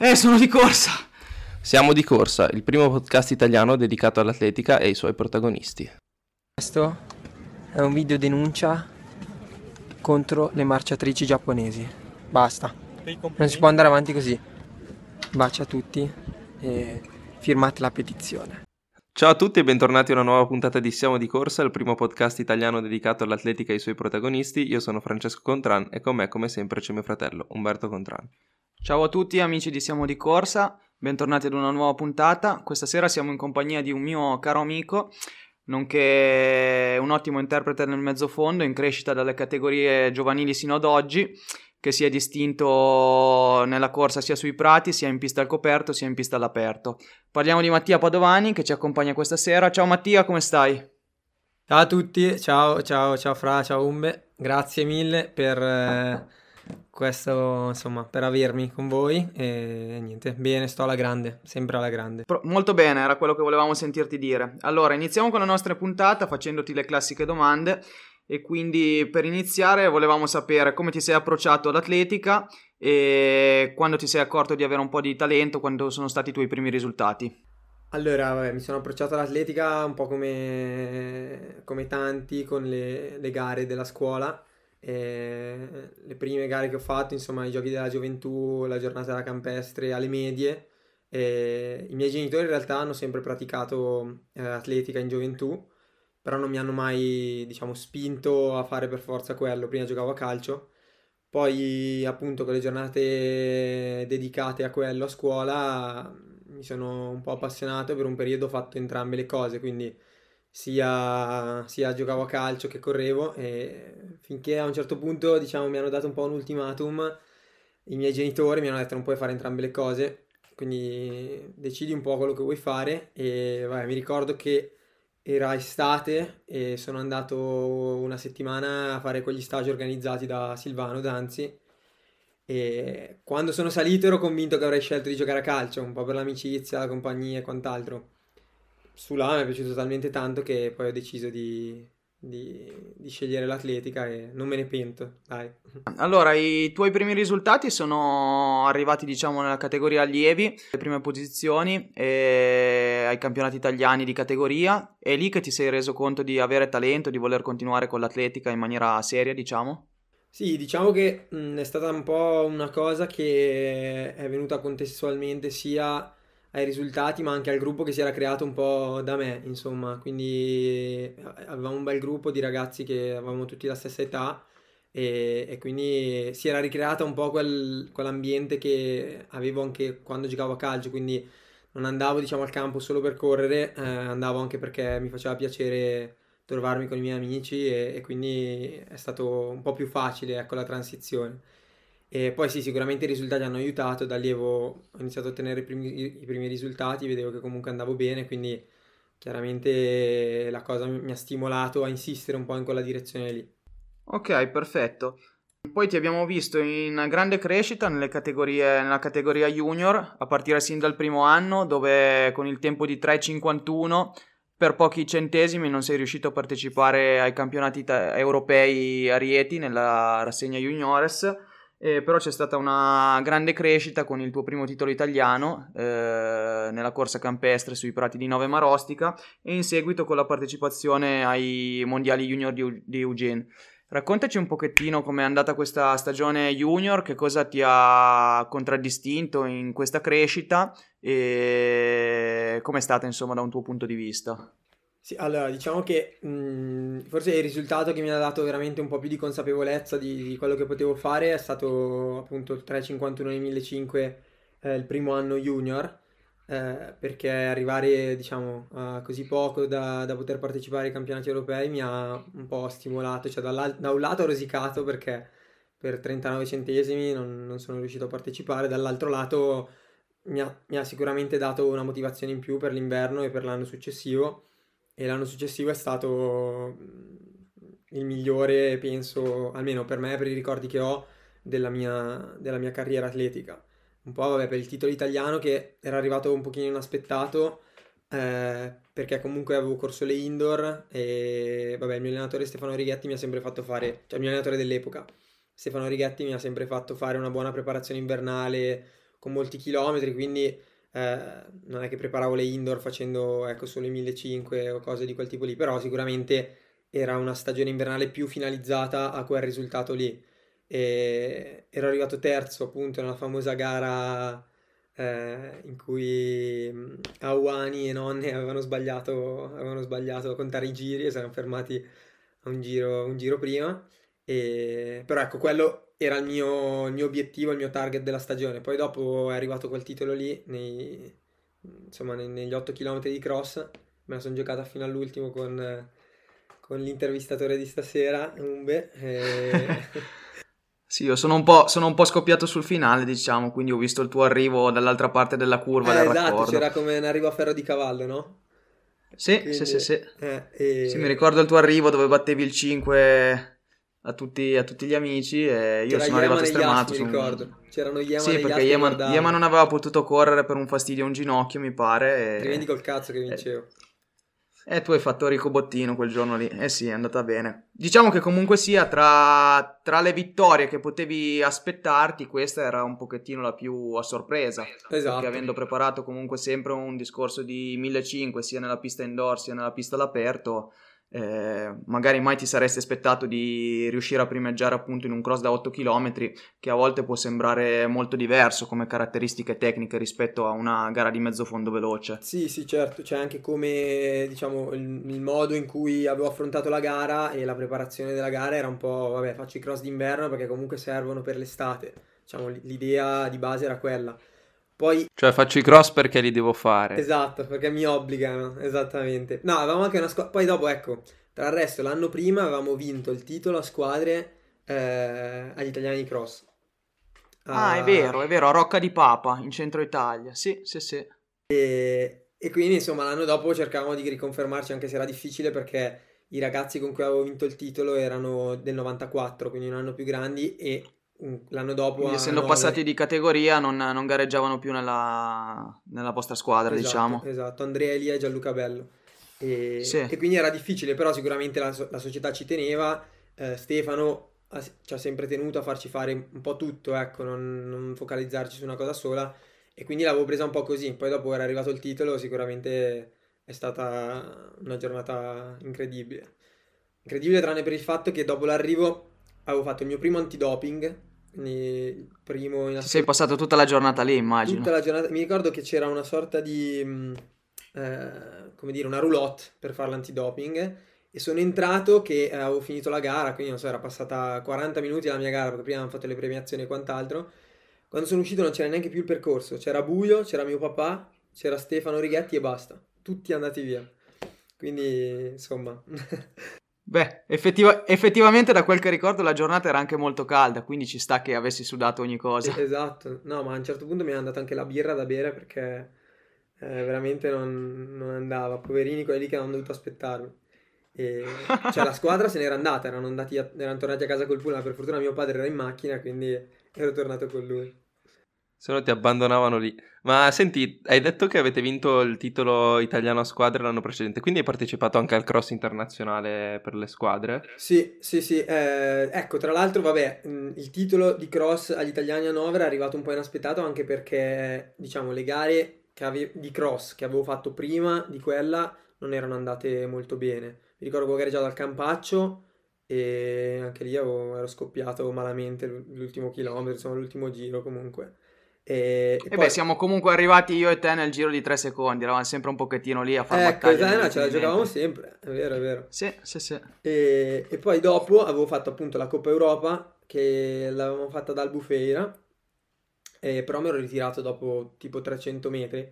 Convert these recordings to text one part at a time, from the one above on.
Eh, sono di corsa. Siamo di corsa, il primo podcast italiano dedicato all'atletica e ai suoi protagonisti. Questo è un video denuncia contro le marciatrici giapponesi. Basta. Non si può andare avanti così. Bacia a tutti e firmate la petizione. Ciao a tutti e bentornati a una nuova puntata di Siamo di Corsa, il primo podcast italiano dedicato all'atletica e ai suoi protagonisti. Io sono Francesco Contran e con me, come sempre, c'è mio fratello Umberto Contran. Ciao a tutti amici di Siamo di Corsa, bentornati ad una nuova puntata. Questa sera siamo in compagnia di un mio caro amico, nonché un ottimo interprete nel mezzofondo, in crescita dalle categorie giovanili sino ad oggi, che si è distinto nella corsa sia sui prati, sia in pista al coperto, sia in pista all'aperto. Parliamo di Mattia Padovani che ci accompagna questa sera. Ciao Mattia, come stai? Ciao a tutti, ciao, ciao, ciao Fra, ciao Umbe, grazie mille per eh, questo, insomma, per avermi con voi e niente, bene, sto alla grande, sempre alla grande. Pro- molto bene, era quello che volevamo sentirti dire. Allora, iniziamo con la nostra puntata facendoti le classiche domande e quindi per iniziare volevamo sapere come ti sei approcciato all'atletica e quando ti sei accorto di avere un po' di talento, quando sono stati i tuoi primi risultati. Allora, vabbè, mi sono approcciato all'atletica un po' come, come tanti con le, le gare della scuola. E le prime gare che ho fatto, insomma, i giochi della gioventù, la giornata della campestre, alle medie. E I miei genitori in realtà hanno sempre praticato eh, atletica in gioventù, però non mi hanno mai, diciamo, spinto a fare per forza quello. Prima giocavo a calcio, poi appunto con le giornate dedicate a quello a scuola mi sono un po' appassionato per un periodo ho fatto entrambe le cose, quindi sia, sia giocavo a calcio che correvo e finché a un certo punto diciamo mi hanno dato un po' un ultimatum i miei genitori mi hanno detto non puoi fare entrambe le cose quindi decidi un po' quello che vuoi fare e vabbè, mi ricordo che era estate e sono andato una settimana a fare quegli stage organizzati da Silvano Danzi e quando sono salito ero convinto che avrei scelto di giocare a calcio, un po' per l'amicizia, la compagnia e quant'altro. Su là mi è piaciuto talmente tanto che poi ho deciso di, di, di scegliere l'atletica e non me ne pento, dai. Allora, i tuoi primi risultati sono arrivati, diciamo, nella categoria allievi, le prime posizioni e ai campionati italiani di categoria. È lì che ti sei reso conto di avere talento, di voler continuare con l'atletica in maniera seria, diciamo? Sì, diciamo che mh, è stata un po' una cosa che è venuta contestualmente sia ai risultati, ma anche al gruppo che si era creato un po' da me, insomma. Quindi avevamo un bel gruppo di ragazzi che avevamo tutti la stessa età e, e quindi si era ricreata un po' quel, quell'ambiente che avevo anche quando giocavo a calcio, quindi non andavo, diciamo, al campo solo per correre, eh, andavo anche perché mi faceva piacere trovarmi con i miei amici e, e, quindi è stato un po' più facile ecco, la transizione. E poi sì, sicuramente i risultati hanno aiutato, da lì ho iniziato a ottenere i primi, i primi risultati, vedevo che comunque andavo bene, quindi chiaramente la cosa mi ha stimolato a insistere un po' in quella direzione lì. Ok, perfetto. Poi ti abbiamo visto in grande crescita nella categoria junior, a partire sin dal primo anno, dove con il tempo di 3,51 per pochi centesimi non sei riuscito a partecipare ai campionati ta- europei a Rieti nella rassegna juniores, eh, però c'è stata una grande crescita con il tuo primo titolo italiano eh, nella corsa campestre sui prati di Nove Marostica e in seguito con la partecipazione ai mondiali junior di, di Eugene. Raccontaci un pochettino com'è andata questa stagione junior, che cosa ti ha contraddistinto in questa crescita e com'è stata insomma da un tuo punto di vista. Sì, allora diciamo che mh, forse il risultato che mi ha dato veramente un po' più di consapevolezza di, di quello che potevo fare è stato appunto il 3.51 nel 1005 eh, il primo anno junior eh, perché arrivare diciamo a così poco da, da, poter partecipare ai campionati europei mi ha un po' stimolato, cioè da un lato ho rosicato perché per 39 centesimi non, non sono riuscito a partecipare, dall'altro lato mi ha, mi ha sicuramente dato una motivazione in più per l'inverno e per l'anno successivo e l'anno successivo è stato mm, il migliore, penso, almeno per me, per i ricordi che ho della mia, della mia carriera atletica. Un po' vabbè, per il titolo italiano che era arrivato un pochino inaspettato, eh, perché comunque avevo corso le indoor e vabbè, il mio allenatore Stefano Righetti mi ha sempre fatto fare, cioè il mio allenatore dell'epoca, Stefano Righetti mi ha sempre fatto fare una buona preparazione invernale con molti chilometri, quindi eh, non è che preparavo le indoor facendo ecco, solo i 1500 o cose di quel tipo lì, però sicuramente era una stagione invernale più finalizzata a quel risultato lì. E ero arrivato terzo appunto nella famosa gara eh, in cui Awani e Nonne avevano sbagliato, avevano sbagliato a contare i giri e si erano fermati a un giro, un giro prima. E... Però ecco, quello era il mio, il mio, obiettivo, il mio target della stagione. Poi dopo è arrivato quel titolo lì, nei, insomma, nei, negli 8 km di cross. Me la sono giocata fino all'ultimo con, con l'intervistatore di stasera, Umbe. E... Sì, io sono un, po', sono un, po', scoppiato sul finale, diciamo, quindi ho visto il tuo arrivo dall'altra parte della curva eh, del esatto, raccordo. c'era come un arrivo a ferro di cavallo, no? Sì, quindi, sì, sì, sì. Eh, e... sì. mi ricordo il tuo arrivo dove battevi il 5 a tutti, a tutti gli amici e io c'era sono arrivato stremato. mi ricordo. C'erano Yeman Sì, perché Yeman, Yeman, non aveva potuto correre per un fastidio a un ginocchio, mi pare. E... Ti rendi col cazzo che vincevo. Eh, e tu hai fatto Rico Bottino quel giorno lì. Eh sì, è andata bene. Diciamo che comunque sia tra, tra, le vittorie che potevi aspettarti, questa era un pochettino la più a sorpresa. Esatto. Perché avendo preparato comunque sempre un discorso di 1500 sia nella pista indoor sia nella pista all'aperto, eh, magari mai ti saresti aspettato di riuscire a primeggiare appunto in un cross da 8 km che a volte può sembrare molto diverso come caratteristiche tecniche rispetto a una gara di mezzo fondo veloce. Sì, sì, certo, c'è anche come diciamo il, il, modo in cui avevo affrontato la gara e la preparazione della gara era un po', vabbè, faccio i cross d'inverno perché comunque servono per l'estate. Diciamo, l'idea di base era quella. Poi... Cioè faccio i cross perché li devo fare. Esatto, perché mi obbligano, esattamente. No, avevamo anche una squadra... Poi dopo, ecco, tra il resto, l'anno prima avevamo vinto il titolo a squadre eh, agli italiani di cross. Ah, è vero, è vero, a Rocca di Papa, in centro Italia. Sì, sì, sì. E, e quindi, insomma, l'anno dopo cercavamo di riconfermarci, anche se era difficile perché i ragazzi con cui avevo vinto il titolo erano del 94, quindi un anno più grandi e l'anno dopo Quindi, essendo passati di categoria non, non gareggiavano più nella, nella vostra squadra esatto, diciamo. esatto. Andrea Elia e Gianluca Bello. E, sì. e quindi era difficile però sicuramente la, la società ci teneva. Eh, Stefano ha, ci ha sempre tenuto a farci fare un po' tutto ecco non, non, focalizzarci su una cosa sola. E quindi l'avevo presa un po' così. Poi dopo era arrivato il titolo sicuramente è stata una giornata incredibile. Incredibile tranne per il fatto che dopo l'arrivo avevo fatto il mio primo antidoping primo in sei passato tutta la giornata lì, immagino. Tutta la giornata. Mi ricordo che c'era una sorta di mm, eh, come dire, una roulotte per fare l'antidoping e sono entrato che avevo finito la gara, quindi non so, era passata 40 minuti la mia gara perché prima hanno fatto le premiazioni e quant'altro. Quando sono uscito non c'era neanche più il percorso, c'era buio, c'era mio papà, c'era Stefano Righetti e basta. Tutti andati via. Quindi, insomma, Beh, effettiva- effettivamente da quel che ricordo la giornata era anche molto calda, quindi ci sta che avessi sudato ogni cosa. Esatto, no, ma a un certo punto mi è andata anche la birra da bere perché eh, veramente non, non, andava. Poverini quelli che hanno dovuto aspettarmi. E, cioè la squadra se n'era andata, erano, a, erano tornati a casa col pullman, per fortuna mio padre era in macchina, quindi ero tornato con lui se no ti abbandonavano lì. Ma senti, hai detto che avete vinto il titolo italiano a squadre l'anno precedente, quindi hai partecipato anche al cross internazionale per le squadre? Sì, sì, sì. Eh, ecco, tra l'altro, vabbè, mm, il titolo di cross agli italiani a Novara è arrivato un po' inaspettato anche perché, diciamo, le gare ave- di cross che avevo fatto prima di quella non erano andate molto bene. Mi ricordo che ho gareggiato al Campaccio e anche lì avevo, ero scoppiato malamente l'ultimo chilometro, insomma l'ultimo giro comunque. E, e, e poi... beh, siamo comunque arrivati io e te nel giro di tre secondi, eravamo sempre un pochettino lì a fare ecco, battaglia. Ecco, no, ce la giocavamo sempre, è vero, è vero. Sì, sì, sì. E, e, poi dopo avevo fatto appunto la Coppa Europa, che l'avevamo fatta dal Bufeira, e però mi ero ritirato dopo tipo 300 metri,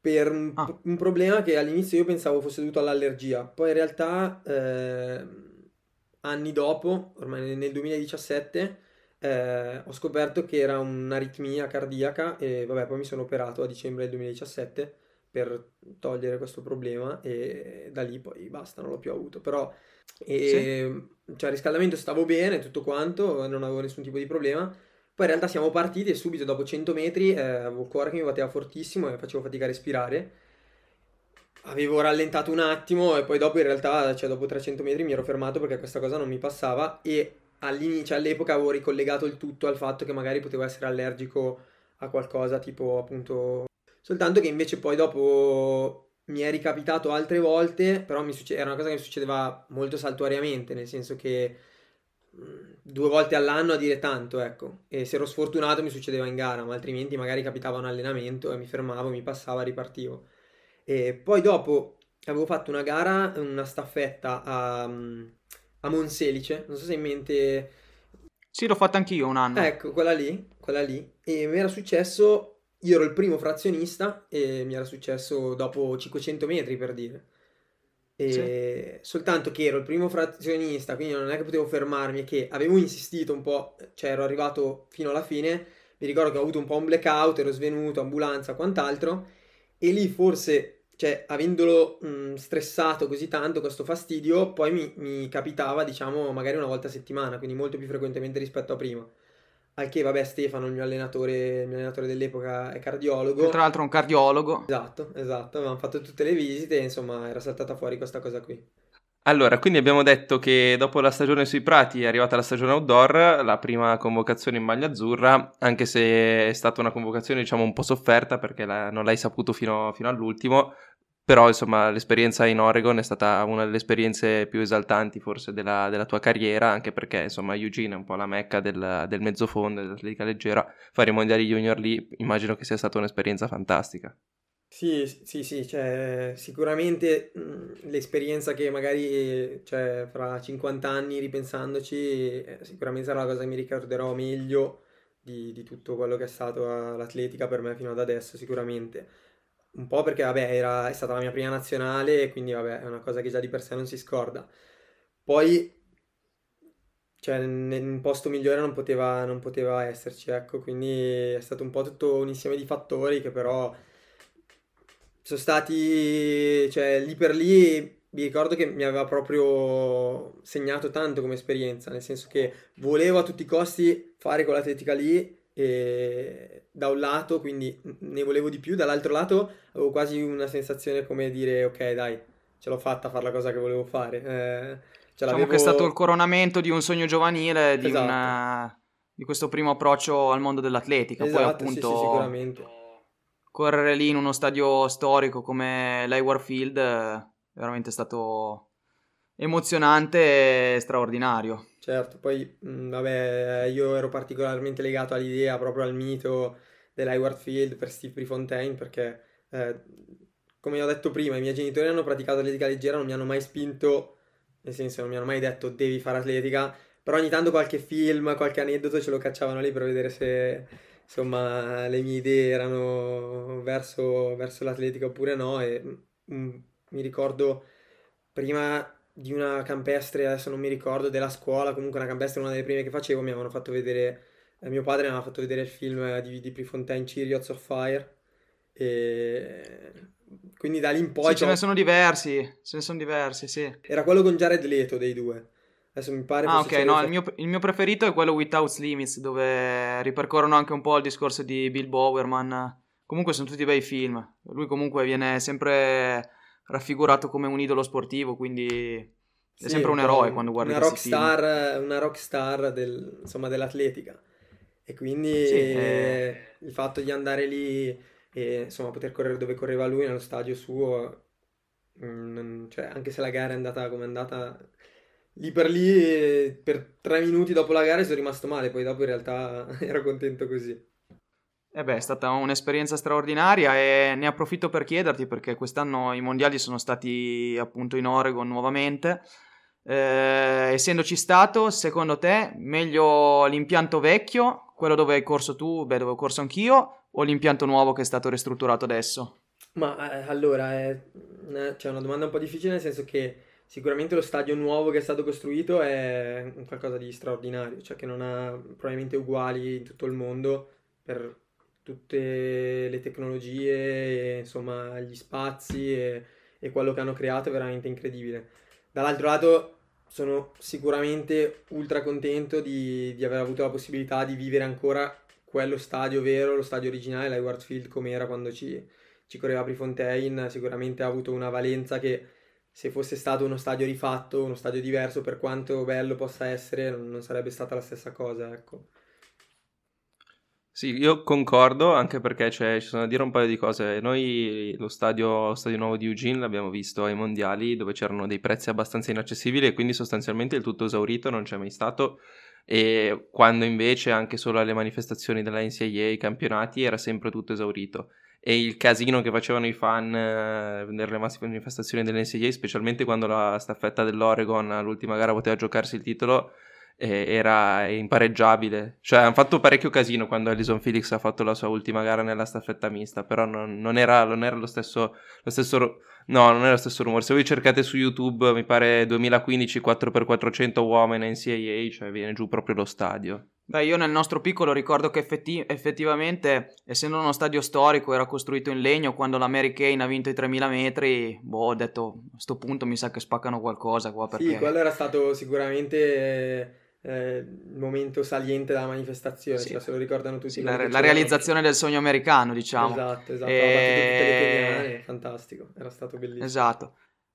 per un, ah. un problema che all'inizio io pensavo fosse dovuto all'allergia, poi in realtà eh, anni dopo, ormai nel 2017 eh, ho scoperto che era un'aritmia cardiaca e vabbè, poi mi sono operato a dicembre del 2017 per togliere questo problema e da lì poi basta, non l'ho più avuto. Però e, sì. cioè, riscaldamento stavo bene, tutto quanto, non avevo nessun tipo di problema. Poi in realtà siamo partiti e subito dopo 100 metri eh, avevo il cuore che mi batteva fortissimo e facevo fatica a respirare. Avevo rallentato un attimo e poi dopo in realtà, cioè dopo 300 metri mi ero fermato perché questa cosa non mi passava e all'inizio, all'epoca avevo ricollegato il tutto al fatto che magari potevo essere allergico a qualcosa tipo appunto... Soltanto che invece poi dopo mi è ricapitato altre volte, però succe- era una cosa che mi succedeva molto saltuariamente, nel senso che mm, due volte all'anno a dire tanto, ecco. E se ero sfortunato mi succedeva in gara, ma altrimenti magari capitava un allenamento e mi fermavo, mi passava, ripartivo. E poi dopo avevo fatto una gara, una staffetta a, a Monselice, non so se hai in mente... Sì, l'ho fatta anch'io un anno. Ecco, quella lì, quella lì. E mi era successo, io ero il primo frazionista e mi era successo dopo 500 metri per dire. E sì. soltanto che ero il primo frazionista, quindi non è che potevo fermarmi e che avevo insistito un po', cioè ero arrivato fino alla fine, mi ricordo che ho avuto un po' un blackout, ero svenuto, ambulanza, quant'altro, e lì forse cioè, avendolo mh, stressato così tanto, questo fastidio, poi mi, mi, capitava, diciamo, magari una volta a settimana, quindi molto più frequentemente rispetto a prima. Al che, vabbè, Stefano, il mio allenatore, il mio allenatore dell'epoca, è cardiologo. Tra l'altro un cardiologo. Esatto, esatto, avevamo fatto tutte le visite e insomma era saltata fuori questa cosa qui. Allora, quindi abbiamo detto che dopo la stagione sui prati è arrivata la stagione outdoor, la prima convocazione in maglia azzurra, anche se è stata una convocazione diciamo un po' sofferta perché la, non l'hai saputo fino, fino all'ultimo, però insomma l'esperienza in Oregon è stata una delle esperienze più esaltanti forse della, della tua carriera, anche perché insomma Eugene è un po' la mecca del, del mezzofondo, dell'atletica leggera, fare i mondiali junior lì immagino che sia stata un'esperienza fantastica. Sì, sì, sì, cioè, sicuramente mh, l'esperienza che magari cioè, fra 50 anni ripensandoci, eh, sicuramente sarà la cosa che mi ricorderò meglio di, di tutto quello che è stato l'atletica per me fino ad adesso, sicuramente. Un po' perché, vabbè, era, è stata la mia prima nazionale, quindi, vabbè, è una cosa che già di per sé non si scorda. Poi, cioè, nel posto migliore non poteva, non poteva esserci, ecco, quindi è stato un po' tutto un insieme di fattori che però sono stati, cioè lì per lì mi ricordo che mi aveva proprio segnato tanto come esperienza, nel senso che volevo a tutti i costi fare quell'atletica lì e da un lato quindi ne volevo di più, dall'altro lato avevo quasi una sensazione come dire ok dai, ce l'ho fatta a fare la cosa che volevo fare. Eh, diciamo che è stato il coronamento di un sogno giovanile, di, esatto. una, di questo primo approccio al mondo dell'atletica. Esatto, Poi appunto... Sì, sì, sicuramente correre lì in uno stadio storico come l'Hayward Field è veramente stato emozionante e straordinario. Certo, poi mh, vabbè, io ero particolarmente legato all'idea, proprio al mito dell'Hayward Field per Steve Prefontaine perché eh, come ho detto prima, i miei genitori hanno praticato atletica leggera, non mi hanno mai spinto, nel senso non mi hanno mai detto devi fare atletica, però ogni tanto qualche film, qualche aneddoto ce lo cacciavano lì per vedere se insomma le mie idee erano verso, verso l'atletica oppure no e mm, mi ricordo prima di una campestre, adesso non mi ricordo, della scuola, comunque una campestre una delle prime che facevo, mi avevano fatto vedere, eh, mio padre mi aveva fatto vedere il film di, di Prefontaine, Chariots of Fire e quindi da lì in poi... Sì, ce ne sono diversi, ce ne sono diversi, sì. Era quello con Jared Leto dei due. Adesso mi pare Ah, ok, no, il mio, il mio, preferito è quello Without Limits, dove ripercorrono anche un po' il discorso di Bill Bowerman. Comunque sono tutti bei film. Lui comunque viene sempre raffigurato come un idolo sportivo, quindi è sì, sempre un eroe un, quando guardi una rockstar, Una rockstar del, insomma, dell'atletica. E quindi sì, eh... il fatto di andare lì e insomma poter correre dove correva lui nello stadio suo, mh, mm, cioè anche se la gara è andata come è andata lì per lì per tre minuti dopo la gara sono rimasto male, poi dopo in realtà ero contento così. Eh beh, è stata un'esperienza straordinaria e ne approfitto per chiederti perché quest'anno i mondiali sono stati appunto in Oregon nuovamente. Eh, essendoci stato, secondo te, meglio l'impianto vecchio, quello dove hai corso tu, beh, dove ho corso anch'io, o l'impianto nuovo che è stato ristrutturato adesso? Ma eh, allora, è, c'è una domanda un po' difficile nel senso che sicuramente lo stadio nuovo che è stato costruito è qualcosa di straordinario, cioè che non ha probabilmente uguali in tutto il mondo per tutte le tecnologie, e, insomma, gli spazi e, e quello che hanno creato è veramente incredibile. Dall'altro lato sono sicuramente ultra contento di, di, aver avuto la possibilità di vivere ancora quello stadio vero, lo stadio originale, l'Hayward Field come era quando ci, ci correva Prefontaine, sicuramente ha avuto una valenza che se fosse stato uno stadio rifatto, uno stadio diverso, per quanto bello possa essere, non, sarebbe stata la stessa cosa, ecco. Sì, io concordo anche perché cioè, ci sono da dire un paio di cose. Noi lo stadio, lo stadio nuovo di Eugene l'abbiamo visto ai mondiali dove c'erano dei prezzi abbastanza inaccessibili e quindi sostanzialmente il tutto esaurito non c'è mai stato. E quando invece anche solo alle manifestazioni della NCAA, i campionati, era sempre tutto esaurito e il casino che facevano i fan eh, nelle manifestazioni dell'NCAA, specialmente quando la staffetta dell'Oregon all'ultima gara poteva giocarsi il titolo, eh, era impareggiabile. Cioè, hanno fatto parecchio casino quando Alison Felix ha fatto la sua ultima gara nella staffetta mista, però non, non, era, non era, lo stesso, lo stesso no, non era lo stesso rumore. Se voi cercate su YouTube, mi pare 2015 4x400 uomini NCAA, cioè viene giù proprio lo stadio. Beh, io nel nostro piccolo ricordo che effetti- effettivamente, essendo uno stadio storico, era costruito in legno, quando l'American ha vinto i 3000 metri, boh, ho detto, a questo punto mi sa che spaccano qualcosa qua perché... Sì, quello era stato sicuramente eh, il momento saliente della manifestazione, sì. cioè, se lo ricordano tutti. Sì, la, la realizzazione del sogno americano, diciamo. Esatto, esatto, e... ha battuto tutte le keniane, fantastico, era stato bellissimo. Esatto.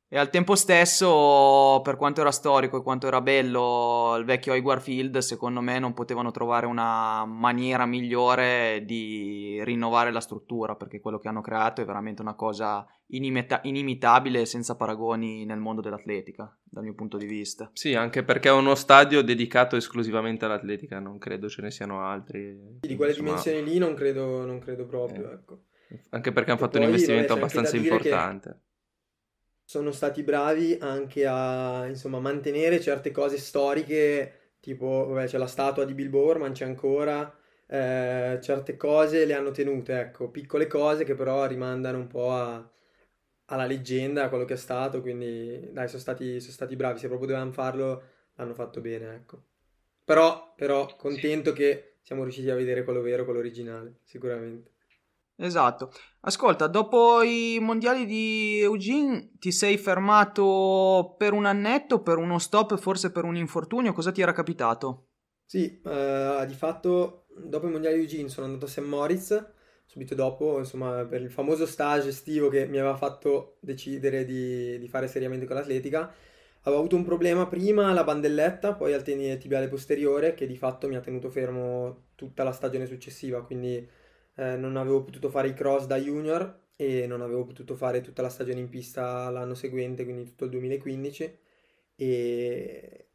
E al tempo stesso, per quanto era storico e quanto era bello il vecchio Hayward Field, secondo me non potevano trovare una maniera migliore di rinnovare la struttura, perché quello che hanno creato è veramente una cosa inimita- inimitabile e senza paragoni nel mondo dell'atletica, dal mio punto di vista. Sì, anche perché è uno stadio dedicato esclusivamente all'atletica, non credo ce ne siano altri. Di quelle insomma... dimensioni lì non credo, non credo proprio, eh. ecco. Anche perché hanno fatto un investimento abbastanza importante. Che sono stati bravi anche a insomma, mantenere certe cose storiche, tipo vabbè, c'è la statua di Bill Borman, c'è ancora, eh, certe cose le hanno tenute, ecco, piccole cose che però rimandano un po' a, alla leggenda, a quello che è stato, quindi dai, sono stati, sono stati bravi, se proprio dovevano farlo l'hanno fatto bene, ecco. Però, però contento sì. che siamo riusciti a vedere quello vero, quello originale, sicuramente. Esatto. Ascolta, dopo i mondiali di Eugene ti sei fermato per un annetto, per uno stop, forse per un infortunio, cosa ti era capitato? Sì, uh, di fatto dopo i mondiali di Eugene sono andato a St. Moritz, subito dopo, insomma, per il famoso stage estivo che mi aveva fatto decidere di, di fare seriamente con l'atletica. Avevo avuto un problema prima alla bandelletta, poi al tenine tibiale posteriore, che di fatto mi ha tenuto fermo tutta la stagione successiva, quindi eh, non avevo potuto fare i cross da junior e non avevo potuto fare tutta la stagione in pista l'anno seguente, quindi tutto il 2015 e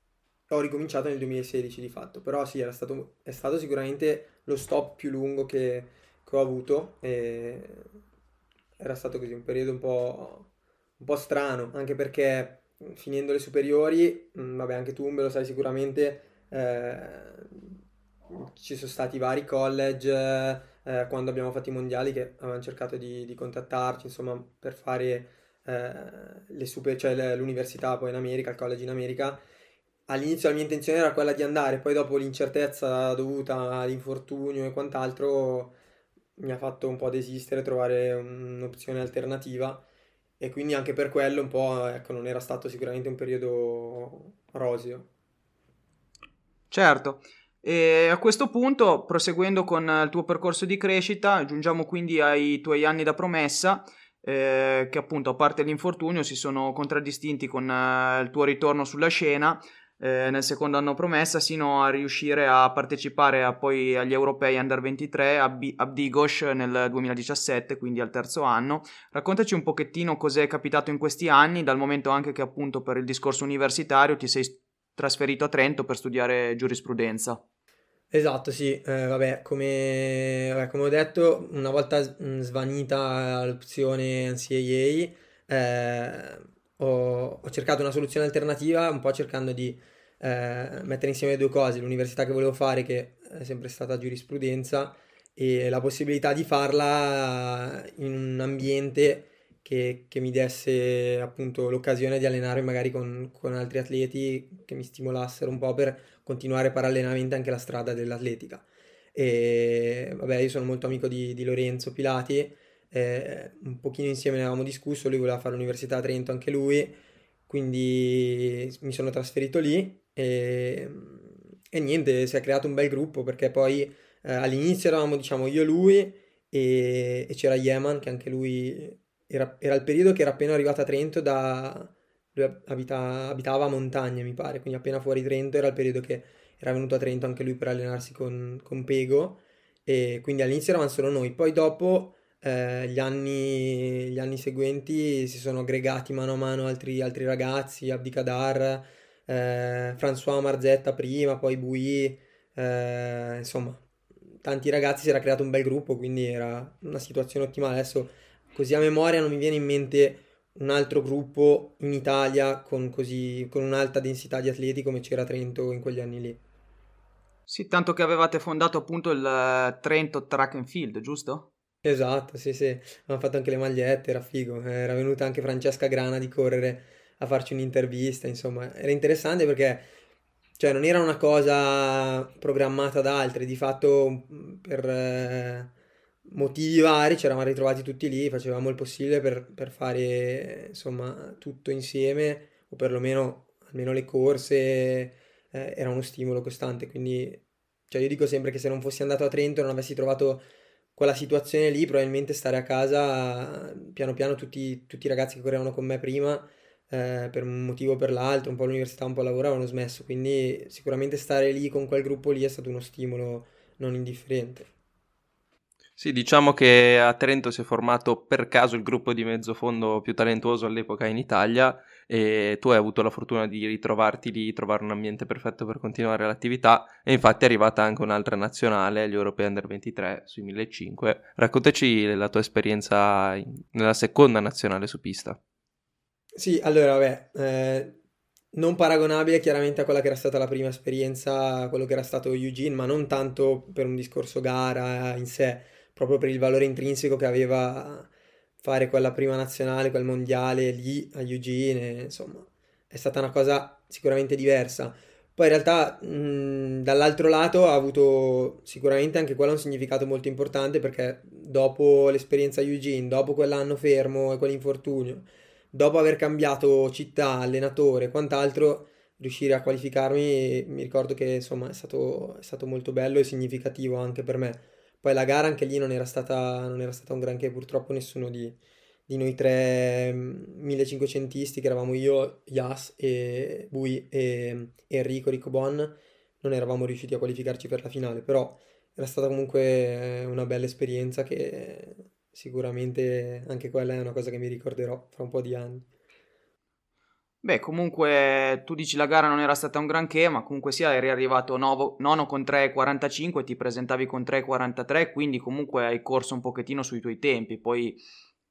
ho ricominciato nel 2016 di fatto, però sì, stato, è stato sicuramente lo stop più lungo che, che ho avuto e era stato così un periodo un po', un po' strano, anche perché finendo le superiori, vabbè anche tu me lo sai sicuramente, eh, ci sono stati vari college eh, quando abbiamo fatto i mondiali che avevano cercato di, di contattarci, insomma, per fare eh, super, cioè l'università poi in America, il college in America. All'inizio la mia intenzione era quella di andare, poi dopo l'incertezza dovuta all'infortunio e quant'altro mi ha fatto un po' desistere, trovare un'opzione alternativa e quindi anche per quello un po', ecco, non era stato sicuramente un periodo roseo. Certo. E a questo punto, proseguendo con il tuo percorso di crescita, giungiamo quindi ai tuoi anni da promessa, eh, che appunto a parte l'infortunio si sono contraddistinti con eh, il tuo ritorno sulla scena eh, nel secondo anno promessa, sino a riuscire a partecipare a, poi agli europei under 23 a, B- a nel 2017, quindi al terzo anno. Raccontaci un pochettino cos'è capitato in questi anni, dal momento anche che appunto per il discorso universitario ti sei trasferito a Trento per studiare giurisprudenza. Esatto, sì, eh, vabbè, come, vabbè, come ho detto, una volta mm, svanita l'opzione NCAA, eh, ho, ho, cercato una soluzione alternativa, un po' cercando di eh, mettere insieme due cose, l'università che volevo fare, che è sempre stata giurisprudenza, e la possibilità di farla in un ambiente che che, mi desse appunto l'occasione di allenarmi magari con, con altri atleti che mi stimolassero un po' per continuare parallelamente anche la strada dell'atletica. E vabbè, io sono molto amico di, di Lorenzo Pilati, eh, un pochino insieme ne avevamo discusso, lui voleva fare l'università a Trento anche lui, quindi mi sono trasferito lì e, e niente, si è creato un bel gruppo perché poi eh, all'inizio eravamo diciamo io e lui e, e c'era Yeman che anche lui era, era, il periodo che era appena arrivato a Trento da... lui abita, abitava a Montagna mi pare, quindi appena fuori Trento era il periodo che era venuto a Trento anche lui per allenarsi con, con Pego e quindi all'inizio eravamo solo noi, poi dopo eh, gli, anni, gli, anni, seguenti si sono aggregati mano a mano altri, altri ragazzi, Abdicadar, eh, François Marzetta prima, poi Bui, eh, insomma tanti ragazzi si era creato un bel gruppo, quindi era una situazione ottimale. Adesso così a memoria non mi viene in mente un altro gruppo in Italia con, così, con un'alta densità di atleti come c'era Trento in quegli anni lì. Sì, tanto che avevate fondato appunto il eh, Trento Track and Field, giusto? Esatto, sì, sì, abbiamo fatto anche le magliette, era figo. Era venuta anche Francesca Grana di correre a farci un'intervista, insomma, era interessante perché cioè non era una cosa programmata da altri, di fatto per eh, motivi vari ci eravamo ritrovati tutti lì, facevamo il possibile per, per fare insomma tutto insieme o perlomeno almeno le corse eh, era uno stimolo costante, quindi cioè io dico sempre che se non fossi andato a Trento e non avessi trovato quella situazione lì, probabilmente stare a casa, piano piano tutti, tutti i ragazzi che correvano con me prima, eh, per un motivo o per l'altro, un po' all'università, un po' al lavoro, avevano smesso, quindi sicuramente stare lì con quel gruppo lì è stato uno stimolo non indifferente. Sì, diciamo che a Trento si è formato per caso il gruppo di mezzofondo più talentuoso all'epoca in Italia e tu hai avuto la fortuna di ritrovarti lì, trovare un ambiente perfetto per continuare l'attività e infatti è arrivata anche un'altra nazionale, gli Europei Under 23 sui 1500. Raccontaci la tua esperienza nella seconda nazionale su pista. Sì, allora vabbè, eh, non paragonabile chiaramente a quella che era stata la prima esperienza, quello che era stato Eugene, ma non tanto per un discorso gara in sé, proprio per il valore intrinseco che aveva fare quella prima nazionale, quel mondiale lì a Eugene, insomma, è stata una cosa sicuramente diversa. Poi in realtà mh, dall'altro lato ha avuto sicuramente anche quello un significato molto importante perché dopo l'esperienza a Eugene, dopo quell'anno fermo e quell'infortunio, dopo aver cambiato città, allenatore e quant'altro, riuscire a qualificarmi mi ricordo che insomma è stato, è stato molto bello e significativo anche per me poi la gara anche lì non era stata, non era stata un granché, purtroppo nessuno di, di noi tre 1500isti, che eravamo io, Yas e Bui e Enrico Ricobon, non eravamo riusciti a qualificarci per la finale, però era stata comunque una bella esperienza che sicuramente anche quella è una cosa che mi ricorderò fra un po' di anni. Beh, comunque tu dici la gara non era stata un granché, ma comunque sia eri arrivato novo, nono con 3.45, ti presentavi con 3.43, quindi comunque hai corso un pochettino sui tuoi tempi. Poi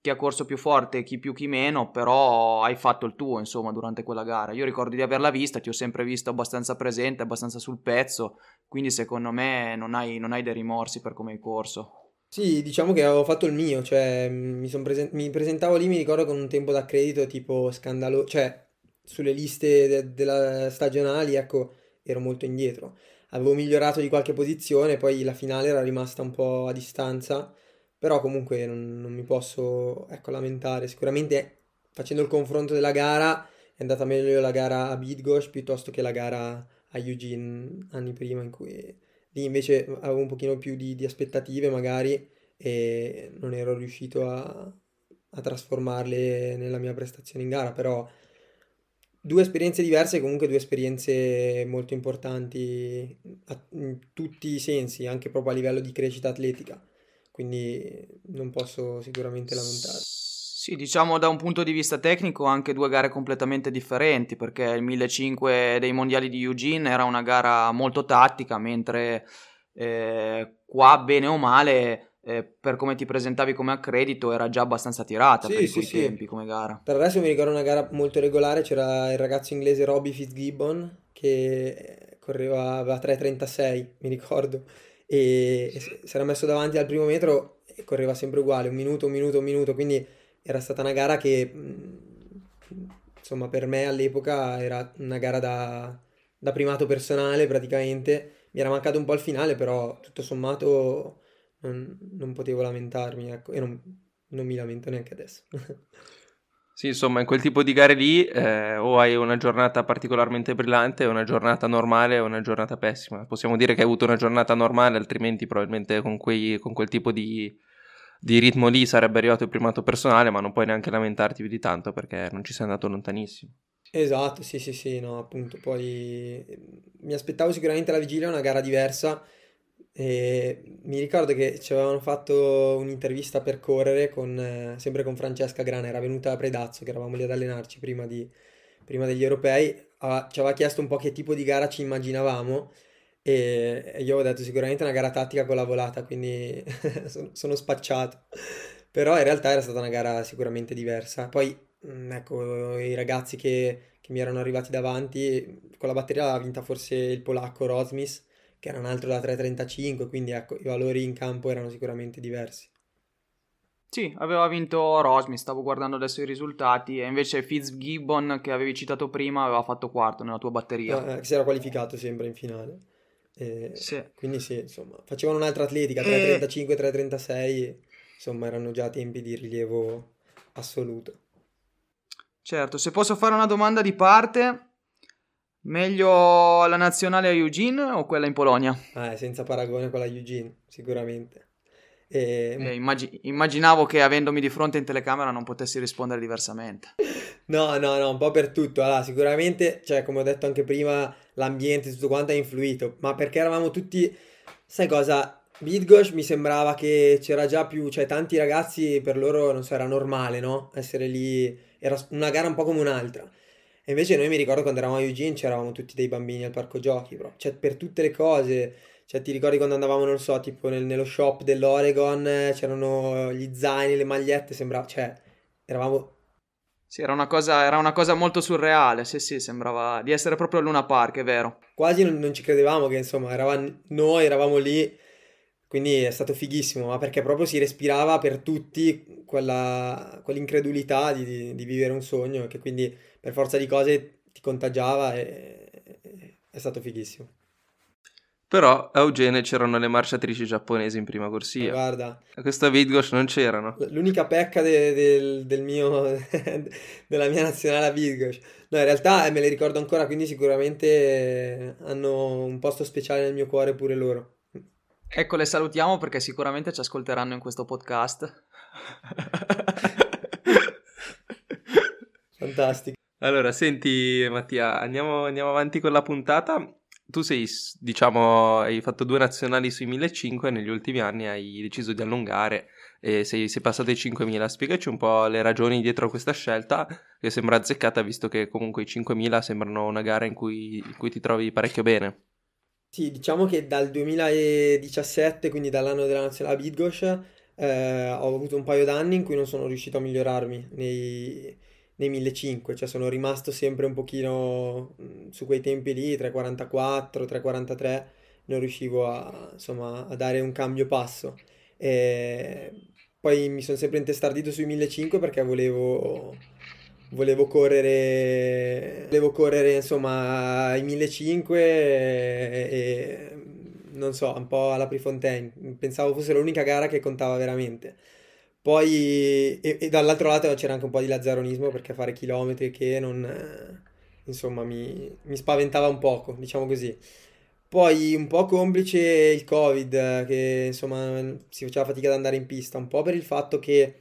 chi ha corso più forte, chi più, chi meno, però hai fatto il tuo, insomma, durante quella gara. Io ricordo di averla vista, ti ho sempre visto abbastanza presente, abbastanza sul pezzo, quindi secondo me non hai, non hai dei rimorsi per come hai corso. Sì, diciamo che avevo fatto il mio, cioè mi, presen- mi presentavo lì, mi ricordo con un tempo d'accredito tipo scandaloso, cioè sulle liste de- della stagionali, ecco, ero molto indietro. Avevo migliorato di qualche posizione, poi la finale era rimasta un po' a distanza, però comunque non, non mi posso, ecco, lamentare. Sicuramente facendo il confronto della gara è andata meglio la gara a Bidgosh piuttosto che la gara a Eugene anni prima, in cui lì invece avevo un pochino più di, di aspettative magari e non ero riuscito a, a trasformarle nella mia prestazione in gara, però due esperienze diverse, comunque due esperienze molto importanti in tutti i sensi, anche proprio a livello di crescita atletica. Quindi non posso sicuramente lamentare. Sì, diciamo da un punto di vista tecnico anche due gare completamente differenti, perché il 1500 dei mondiali di Eugene era una gara molto tattica, mentre eh, qua bene o male eh, per come ti presentavi come accredito era già abbastanza tirata sì, per i sì, sì. tempi come gara. Per adesso mi ricordo una gara molto regolare, c'era il ragazzo inglese Robbie Fitzgibbon che correva a 3.36, mi ricordo, e, e si era messo davanti al primo metro e correva sempre uguale, un minuto, un minuto, un minuto, quindi era stata una gara che, insomma, per me all'epoca era una gara da, da primato personale praticamente. Mi era mancato un po' il finale, però tutto sommato non, non potevo lamentarmi, ecco, e non, non mi lamento neanche adesso. Sì, insomma, in quel tipo di gare lì eh, o hai una giornata particolarmente brillante, una giornata normale o una giornata pessima. Possiamo dire che hai avuto una giornata normale, altrimenti probabilmente con, quei, con quel tipo di, di, ritmo lì sarebbe arrivato il primato personale, ma non puoi neanche lamentarti più di tanto perché non ci sei andato lontanissimo. Esatto, sì, sì, sì, no, appunto, poi mi aspettavo sicuramente la vigilia una gara diversa e mi ricordo che ci avevano fatto un'intervista per correre con, eh, sempre con Francesca Grana, era venuta a Predazzo, che eravamo lì ad allenarci prima, di, prima degli europei, ah, ci aveva chiesto un po' che tipo di gara ci immaginavamo e, e io ho detto sicuramente una gara tattica con la volata, quindi sono, sono spacciato. Però in realtà era stata una gara sicuramente diversa. Poi, mm, ecco, i ragazzi che, che mi erano arrivati davanti, con la batteria l'ha vinta forse il polacco Rosmis, che era un altro da 3.35, quindi ecco, i valori in campo erano sicuramente diversi. Sì, aveva vinto Rosmi, stavo guardando adesso i risultati, e invece Fitzgibbon, che avevi citato prima, aveva fatto quarto nella tua batteria. Eh, che si era qualificato sempre in finale. E sì. Quindi sì, insomma, facevano un'altra atletica, 3.35, 3.36, insomma, erano già tempi di rilievo assoluto. Certo, se posso fare una domanda di parte, Meglio la nazionale a Eugene o quella in Polonia? Ah, senza paragone quella a Eugene, sicuramente. E... Eh, immag- immaginavo che avendomi di fronte in telecamera non potessi rispondere diversamente. No, no, no, un po' per tutto. Allora, sicuramente, cioè, come ho detto anche prima, l'ambiente, tutto quanto ha influito, ma perché eravamo tutti, sai cosa? Bidgosh mi sembrava che c'era già più, cioè tanti ragazzi per loro, non so, era normale, no? Essere lì, era una gara un po' come un'altra. E invece noi mi ricordo quando eravamo a Eugene c'eravamo tutti dei bambini al parco giochi, bro. Cioè, per tutte le cose. Cioè, ti ricordi quando andavamo, non so, tipo nel- nello shop dell'Oregon, c'erano gli zaini, le magliette, sembrava... Cioè, eravamo... Sì, era una cosa, era una cosa molto surreale, sì, sì, sembrava di essere proprio a Luna Park, è vero. Quasi non, non ci credevamo che, insomma, eravamo, noi eravamo lì, quindi è stato fighissimo, ma perché proprio si respirava per tutti quella, quell'incredulità di, di, di vivere un sogno, che quindi per forza di cose ti contagiava e, e è stato fighissimo. Però a Eugene c'erano le marciatrici giapponesi in prima corsia. Eh, guarda. A questa Vidgosh non c'erano. L'unica pecca de, de, del mio, della mia nazionale a Vidgosh. No, in realtà eh, me le ricordo ancora, quindi sicuramente hanno un posto speciale nel mio cuore pure loro. Ecco, le salutiamo perché sicuramente ci ascolteranno in questo podcast. Fantastico. Allora, senti Mattia, andiamo, andiamo, avanti con la puntata. Tu sei, diciamo, hai fatto due nazionali sui 1500 e negli ultimi anni hai deciso di allungare e sei, sei passato ai 5000. Spiegaci un po' le ragioni dietro a questa scelta che sembra azzeccata visto che comunque i 5000 sembrano una gara in cui, in cui ti trovi parecchio bene. Sì, diciamo che dal 2017, quindi dall'anno della nazionale Bidgosh, eh, ho avuto un paio d'anni in cui non sono riuscito a migliorarmi nei nei 1500, cioè sono rimasto sempre un pochino su quei tempi lì, 3.44, 3.43, non riuscivo a, insomma, a dare un cambio passo. E poi mi sono sempre intestardito sui 1500 perché volevo, volevo correre, volevo correre insomma i 1500 e, e non so, un po' alla Prefontaine, pensavo fosse l'unica gara che contava veramente. Poi, e, e dall'altro lato c'era anche un po' di lazzaronismo perché fare chilometri che non, insomma, mi, mi spaventava un poco, diciamo così. Poi un po' complice il Covid, che insomma si faceva fatica ad andare in pista, un po' per il fatto che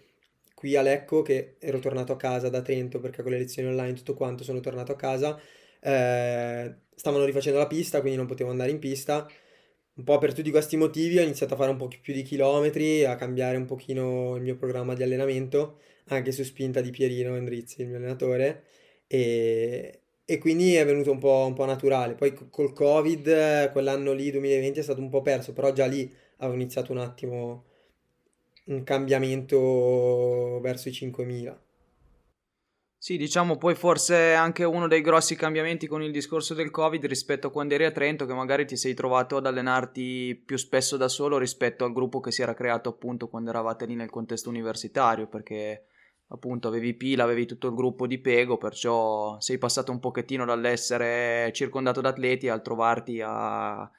qui a Lecco, che ero tornato a casa da Trento perché con le lezioni online tutto quanto sono tornato a casa, eh, stavano rifacendo la pista, quindi non potevo andare in pista un po' per tutti questi motivi ho iniziato a fare un po' più di chilometri, a cambiare un pochino il mio programma di allenamento, anche su spinta di Pierino Endrizzi, il mio allenatore, e, e quindi è venuto un po', un po', naturale. Poi col Covid, quell'anno lì, 2020, è stato un po' perso, però già lì avevo iniziato un attimo un cambiamento verso i 5000. Sì, diciamo poi forse anche uno dei grossi cambiamenti con il discorso del Covid rispetto a quando eri a Trento, che magari ti sei trovato ad allenarti più spesso da solo rispetto al gruppo che si era creato appunto quando eravate lì nel contesto universitario, perché appunto avevi Pila, avevi tutto il gruppo di Pego, perciò sei passato un pochettino dall'essere circondato da atleti al trovarti a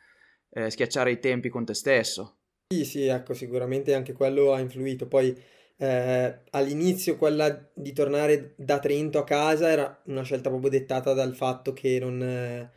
eh, schiacciare i tempi con te stesso. Sì, ecco, sicuramente anche quello ha influito. Poi eh, all'inizio quella di tornare da Trento a casa era una scelta proprio dettata dal fatto che non, eh,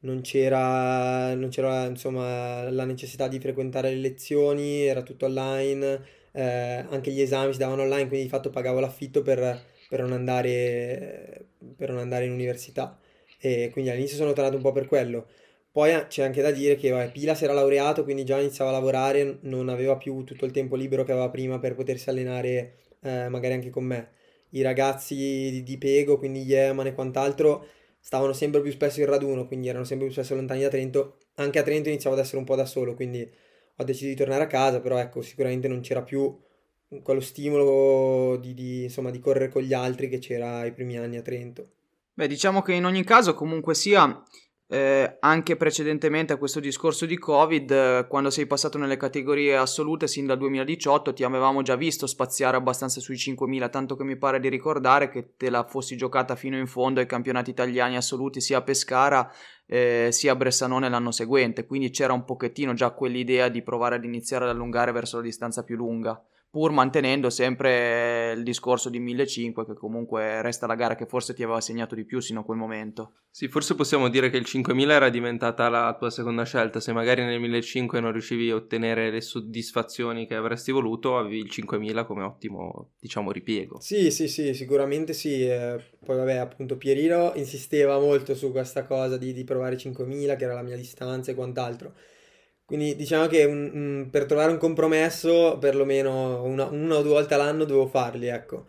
non c'era, non c'era insomma, la necessità di frequentare le lezioni, era tutto online, eh, anche gli esami si davano online, quindi di fatto pagavo l'affitto per, per non andare, per non andare in università. E quindi all'inizio sono tornato un po' per quello. Poi eh, c'è anche da dire che vabbè, Pila si era laureato, quindi già iniziava a lavorare, non aveva più tutto il tempo libero che aveva prima per potersi allenare eh, magari anche con me. I ragazzi di, di Pego, quindi Yeman e quant'altro, stavano sempre più spesso in raduno, quindi erano sempre più spesso lontani da Trento. Anche a Trento iniziavo ad essere un po' da solo, quindi ho deciso di tornare a casa, però ecco, sicuramente non c'era più quello stimolo di, di, insomma, di correre con gli altri che c'era ai primi anni a Trento. Beh, diciamo che in ogni caso comunque sia eh, anche precedentemente a questo discorso di Covid, eh, quando sei passato nelle categorie assolute sin dal 2018, ti avevamo già visto spaziare abbastanza sui 5.000, tanto che mi pare di ricordare che te la fossi giocata fino in fondo ai campionati italiani assoluti sia a Pescara eh, sia a Bressanone l'anno seguente, quindi c'era un pochettino già quell'idea di provare ad iniziare ad allungare verso la distanza più lunga pur mantenendo sempre il discorso di 1500 che comunque resta la gara che forse ti aveva segnato di più sino a quel momento. Sì, forse possiamo dire che il 5000 era diventata la tua seconda scelta, se magari nel 1500 non riuscivi a ottenere le soddisfazioni che avresti voluto, avevi il 5000 come ottimo, diciamo, ripiego. Sì, sì, sì, sicuramente sì, eh, poi vabbè appunto Pierino insisteva molto su questa cosa di, di provare 5000 che era la mia distanza e quant'altro quindi diciamo che un, per trovare un compromesso, perlomeno una, una, o due volte all'anno devo farli, ecco.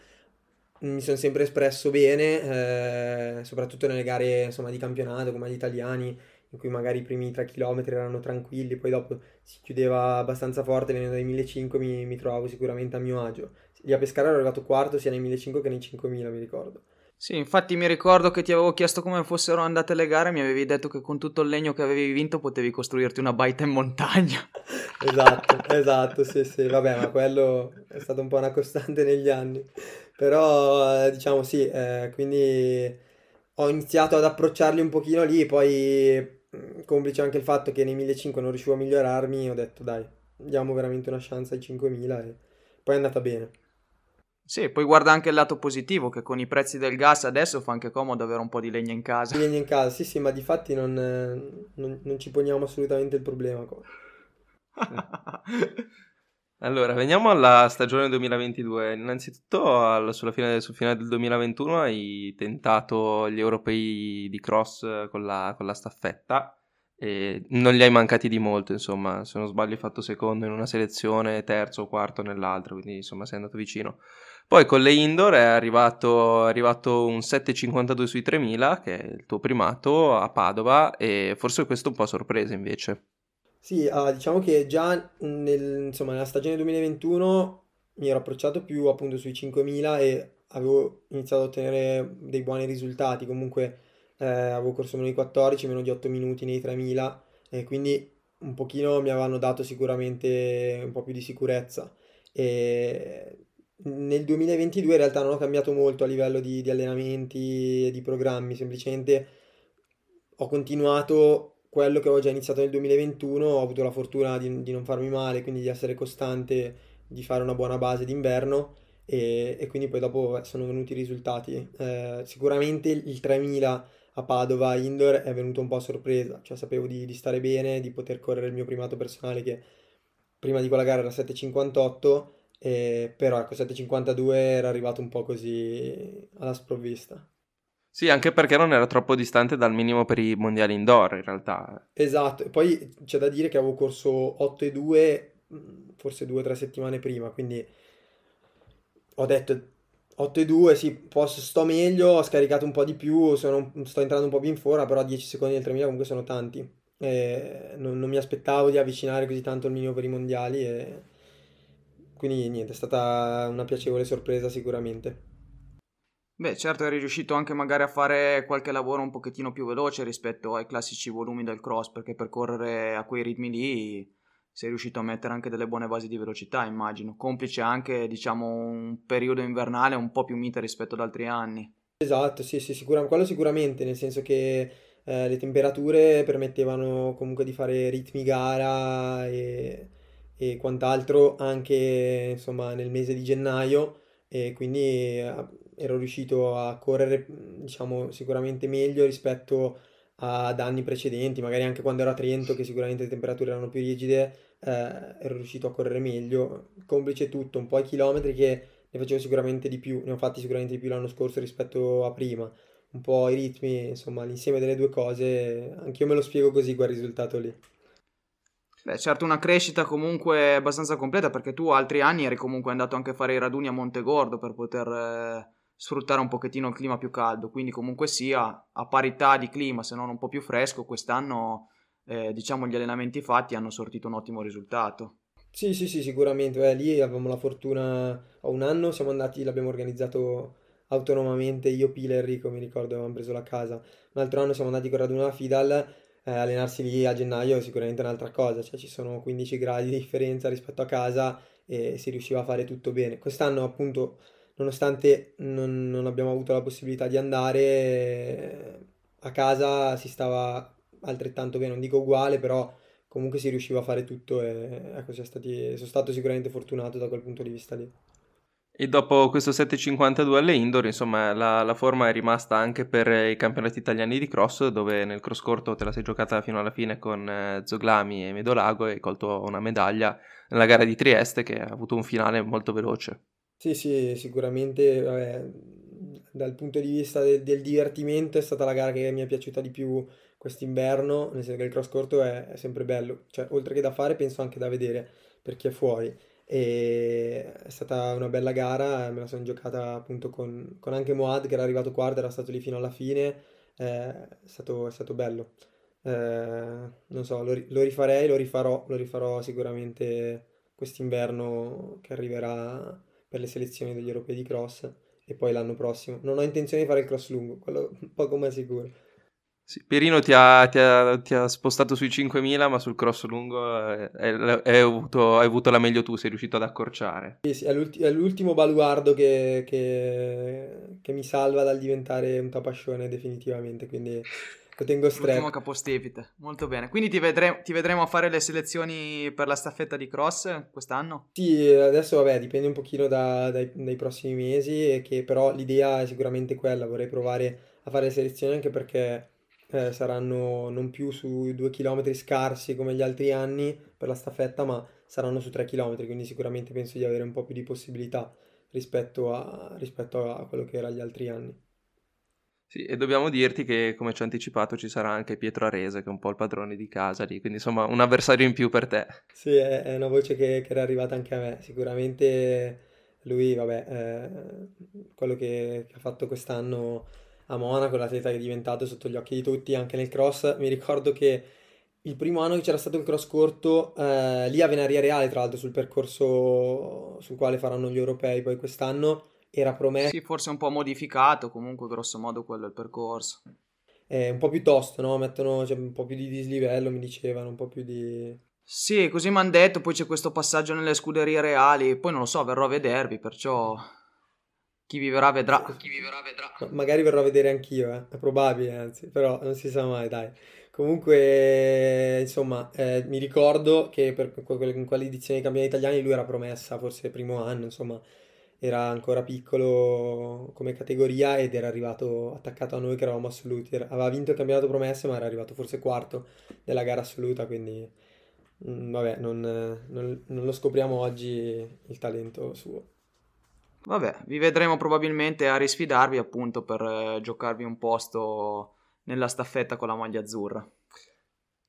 Mi sono sempre espresso bene, eh, soprattutto nelle gare insomma, di campionato come gli italiani, in cui magari i primi 3 km erano tranquilli, poi dopo si chiudeva abbastanza forte, venendo dai 1500 mi, mi trovavo sicuramente a mio agio. Lì a Pescara ero arrivato quarto sia nei 1500 che nei 5000, mi ricordo. Sì, infatti mi ricordo che ti avevo chiesto come fossero andate le gare, mi avevi detto che con tutto il legno che avevi vinto potevi costruirti una baita in montagna. Esatto, esatto, sì, sì, vabbè, ma quello è stato un po' una costante negli anni. Però, eh, diciamo sì, eh, quindi ho iniziato ad approcciarli un pochino lì, poi mm, complice anche il fatto che nei 1500 non riuscivo a migliorarmi, ho detto dai, diamo veramente una chance ai 5000 e poi è andata bene. Sì, poi guarda anche il lato positivo, che con i prezzi del gas adesso fa anche comodo avere un po' di legna in casa. Legna in casa, sì, sì, ma di fatti non, non, non ci poniamo assolutamente il problema. allora, veniamo alla stagione 2022. Innanzitutto, al, sulla fine, sul finale del 2021 hai tentato gli europei di cross con la, con la staffetta e non li hai mancati di molto, insomma, se non sbaglio hai fatto secondo in una selezione, terzo o quarto nell'altra, quindi insomma sei andato vicino. Poi con le indoor è arrivato, è arrivato un 7,52 sui 3000, che è il tuo primato, a Padova, e forse questo un po' sorpresa invece. Sì, uh, diciamo che già nel, insomma, nella stagione 2021 mi ero approcciato più appunto sui 5000 e avevo iniziato ad ottenere dei buoni risultati, comunque eh, avevo corso meno di 14, meno di 8 minuti nei 3000 e quindi un pochino mi avevano dato sicuramente un po' più di sicurezza. E nel 2022 in realtà non ho cambiato molto a livello di, di allenamenti e di programmi, semplicemente ho continuato quello che avevo già iniziato nel 2021, ho avuto la fortuna di, di non farmi male, quindi di essere costante, di fare una buona base d'inverno e, e quindi poi dopo sono venuti i risultati. Eh, sicuramente il 3000 a Padova indoor è venuto un po' a sorpresa, cioè sapevo di, di stare bene, di poter correre il mio primato personale che prima di quella gara era 7,58 e, però ecco 7,52 era arrivato un po' così alla sprovvista. Sì, anche perché non era troppo distante dal minimo per i mondiali indoor in realtà. Esatto, e poi c'è da dire che avevo corso 8,2 mm, forse due o tre settimane prima, quindi ho detto 8,2 sì, posso, sto meglio, ho scaricato un po' di più, sono, sto entrando un po' più in forma, però 10 secondi del 3000 comunque sono tanti. Non, non, mi aspettavo di avvicinare così tanto il minimo per i mondiali e quindi niente, è stata una piacevole sorpresa sicuramente. Beh, certo eri riuscito anche magari a fare qualche lavoro un pochettino più veloce rispetto ai classici volumi del cross, perché per correre a quei ritmi lì sei riuscito a mettere anche delle buone basi di velocità, immagino, complice anche, diciamo, un periodo invernale un po' più mite rispetto ad altri anni. Esatto, sì, sì, sicura- quello sicuramente, nel senso che eh, le temperature permettevano comunque di fare ritmi gara e, e quant'altro anche, insomma, nel mese di gennaio e quindi eh, ero riuscito a correre, diciamo, sicuramente meglio rispetto ad anni precedenti, magari anche quando ero a Trento, che sicuramente le temperature erano più rigide, eh, ero riuscito a correre meglio, complice tutto, un po' i chilometri che ne facevo sicuramente di più, ne ho fatti sicuramente di più l'anno scorso rispetto a prima, un po' i ritmi, insomma, l'insieme delle due cose, anch'io me lo spiego così quel risultato lì. Beh, certo una crescita comunque abbastanza completa perché tu altri anni eri comunque andato anche a fare i raduni a Montegordo per poter eh, sfruttare un pochettino il clima più caldo, quindi comunque sia a parità di clima, se non un po' più fresco, quest'anno eh, diciamo gli allenamenti fatti hanno sortito un ottimo risultato. Sì, sì, sì, sicuramente. Eh, lì avevamo la fortuna, a un anno siamo andati, l'abbiamo organizzato autonomamente, io, Pila e Enrico, mi ricordo, avevamo preso la casa. Un altro anno siamo andati con Raduna Fidal, eh, allenarsi lì a gennaio è sicuramente un'altra cosa, cioè ci sono 15 gradi di differenza rispetto a casa e si riusciva a fare tutto bene. Quest'anno appunto nonostante non, non abbiamo avuto la possibilità di andare, a casa si stava altrettanto bene, non dico uguale, però comunque si riusciva a fare tutto e ecco, stati, sono stato sicuramente fortunato da quel punto di vista lì. E dopo questo 7.52 alle indoor, insomma, la, la, forma è rimasta anche per i campionati italiani di cross, dove nel cross corto te la sei giocata fino alla fine con eh, Zoglami e Medolago e hai colto una medaglia nella gara di Trieste che ha avuto un finale molto veloce. Sì, sì, sicuramente, vabbè, dal punto di vista de- del divertimento è stata la gara che mi è piaciuta di più quest'inverno, nel senso che il cross corto è, è sempre bello, cioè oltre che da fare penso anche da vedere per chi è fuori. E è stata una bella gara, me la sono giocata appunto con, con anche Moad che era arrivato quarto, era stato lì fino alla fine, eh, è stato, è stato bello. Eh, non so, lo, lo rifarei, lo rifarò, lo rifarò sicuramente quest'inverno che arriverà per le selezioni degli europei di cross e poi l'anno prossimo. Non ho intenzione di fare il cross lungo, quello poco ma sicuro. Sì, Pierino ti ha, ti, ha, ti ha, spostato sui 5.000, ma sul cross lungo hai avuto, avuto, la meglio tu, sei riuscito ad accorciare. Sì, sì, è, l'ulti- è l'ultimo baluardo che, che, che, mi salva dal diventare un tapascione definitivamente, quindi lo tengo stretto. L'ultimo capostipite, molto bene. Quindi ti, vedre- ti, vedremo a fare le selezioni per la staffetta di cross quest'anno? Sì, adesso vabbè, dipende un pochino da, dai, dai, prossimi mesi, che però l'idea è sicuramente quella, vorrei provare a fare le selezioni anche perché eh, saranno non più su due chilometri scarsi come gli altri anni per la staffetta, ma saranno su tre chilometri, quindi sicuramente penso di avere un po' più di possibilità rispetto a, rispetto a quello che era gli altri anni. Sì, e dobbiamo dirti che, come ci ha anticipato, ci sarà anche Pietro Arese, che è un po' il padrone di casa lì, quindi insomma un avversario in più per te. Sì, è, è una voce che, che, era arrivata anche a me. Sicuramente lui, vabbè, eh, quello che, ha fatto quest'anno a Monaco, l'atleta che è diventato sotto gli occhi di tutti, anche nel cross, mi ricordo che il primo anno che c'era stato il cross corto, eh, lì a Venaria Reale, tra l'altro, sul percorso sul quale faranno gli europei poi quest'anno era promesso. Sì, forse un po' modificato, comunque grosso modo quello è il percorso. È un po' più tosto, no? Mettono cioè, un po' più di dislivello, mi dicevano, un po' più di... Sì, così mi hanno detto, poi c'è questo passaggio nelle scuderie reali, poi non lo so, verrò a vedervi, perciò chi vivrà vedrà. Chi vivrà vedrà. Ma magari verrò a vedere anch'io, eh? è probabile, anzi, però non si sa mai, dai. Comunque, insomma, eh, mi ricordo che per in quell'edizione dei campioni italiani lui era promessa, forse primo anno, insomma, era ancora piccolo come categoria ed era arrivato attaccato a noi che eravamo assoluti. Aveva vinto il campionato promesse, ma era arrivato forse quarto nella gara assoluta, quindi mh, mm, vabbè, non, non, non lo scopriamo oggi il talento suo. Vabbè, vi vedremo probabilmente a risfidarvi appunto per eh, giocarvi un posto nella staffetta con la maglia azzurra.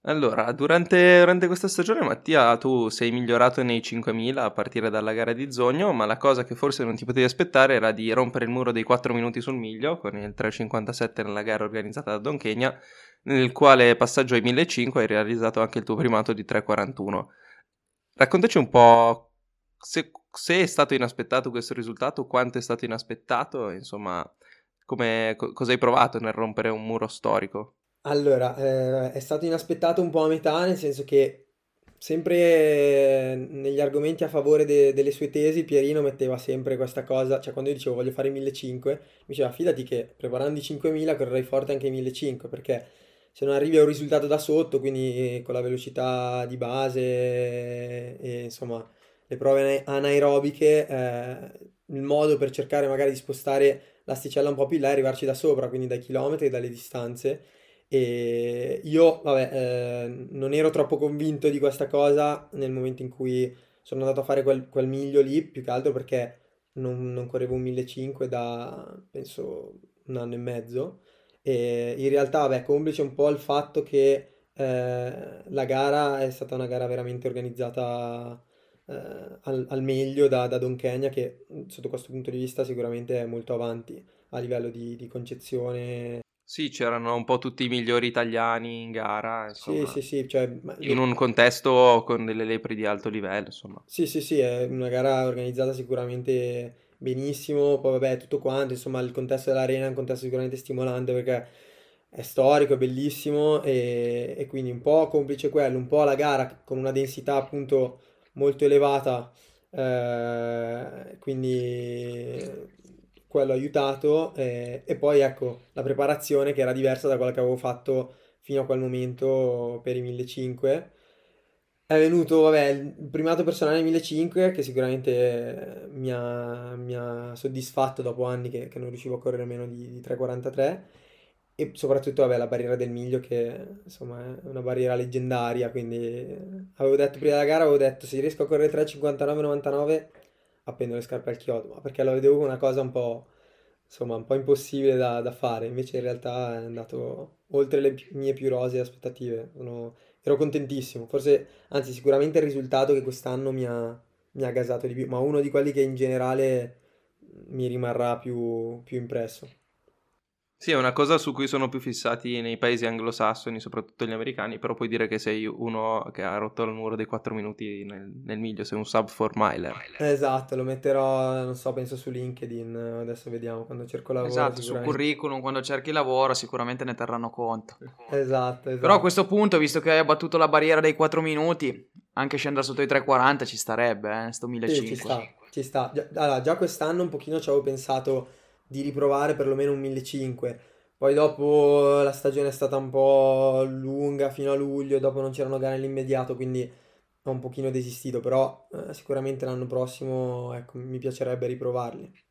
Allora, durante, durante questa stagione, Mattia, tu sei migliorato nei 5000 a partire dalla gara di Zogno, ma la cosa che forse non ti potevi aspettare era di rompere il muro dei 4 minuti sul miglio con il 3.57 nella gara organizzata da Don Kenya, nel quale passaggio ai 1500 hai realizzato anche il tuo primato di 3.41. Raccontaci un po' se, se, è stato inaspettato questo risultato, quanto è stato inaspettato, insomma, co- cosa hai provato nel rompere un muro storico? Allora, eh, è stato inaspettato un po' a metà, nel senso che sempre negli argomenti a favore de- delle sue tesi, Pierino metteva sempre questa cosa, cioè quando io dicevo voglio fare i 1500, mi diceva fidati che preparando i 5000 correrai forte anche i 1500, perché se non arrivi a un risultato da sotto, quindi con la velocità di base e insomma le prove anaerobiche, eh, il modo per cercare magari di spostare l'asticella un po' più in là e arrivarci da sopra, quindi dai chilometri e dalle distanze e io, vabbè, eh, non ero troppo convinto di questa cosa nel momento in cui sono andato a fare quel, quel miglio lì, più che altro perché non, non correvo un 1500 da, penso, un anno e mezzo. E in realtà, vabbè, complice un po' il fatto che eh, la gara è stata una gara veramente organizzata eh, al, al, meglio da, da Don Kenya, che sotto questo punto di vista sicuramente è molto avanti a livello di, di concezione. Sì, c'erano un po' tutti i migliori italiani in gara, insomma, Sì, sì, sì, cioè, in un contesto con delle lepri di alto livello, insomma. sì, sì, sì, è una gara organizzata sicuramente benissimo, poi vabbè, tutto quanto, insomma, il contesto dell'arena è un contesto sicuramente stimolante perché è storico, è bellissimo e, e quindi un po' complice quello, un po' la gara con una densità appunto molto elevata, eh, quindi quello ha aiutato eh, e poi ecco la preparazione che era diversa da quella che avevo fatto fino a quel momento per i 1500 è venuto vabbè il primato personale 1500 che sicuramente mi ha, mi ha soddisfatto dopo anni che, che, non riuscivo a correre meno di, di 3,43 e soprattutto vabbè la barriera del miglio che insomma è una barriera leggendaria quindi avevo detto prima della gara avevo detto se riesco a correre 3,59,99 appendo le scarpe al chiodo, ma perché lo vedevo una cosa un po', insomma, un po' impossibile da, da fare, invece in realtà è andato oltre le mie più rosee aspettative, Sono, ero contentissimo, forse, anzi sicuramente il risultato che quest'anno mi ha, mi ha gasato di più, ma uno di quelli che in generale mi rimarrà più, più impresso. Sì, è una cosa su cui sono più fissati nei paesi anglosassoni, soprattutto gli americani, però puoi dire che sei uno che ha rotto il muro dei 4 minuti nel, nel miglio, sei un sub 4 miler. Esatto, lo metterò, non so, penso su LinkedIn, adesso vediamo quando cerco lavoro. Esatto, sul curriculum, quando cerchi lavoro sicuramente ne terranno conto. Esatto, esatto. Però a questo punto, visto che hai abbattuto la barriera dei 4 minuti, anche scendere sotto i 3,40 ci starebbe, eh, sto 1500. Sì, ci sta, ci sta. Allora, già quest'anno un pochino ci avevo pensato di riprovare perlomeno un 1500. Poi dopo la stagione è stata un po' lunga fino a luglio, dopo non c'erano gare nell'immediato, quindi ho un pochino desistito, però eh, sicuramente l'anno prossimo ecco, mi piacerebbe riprovarli.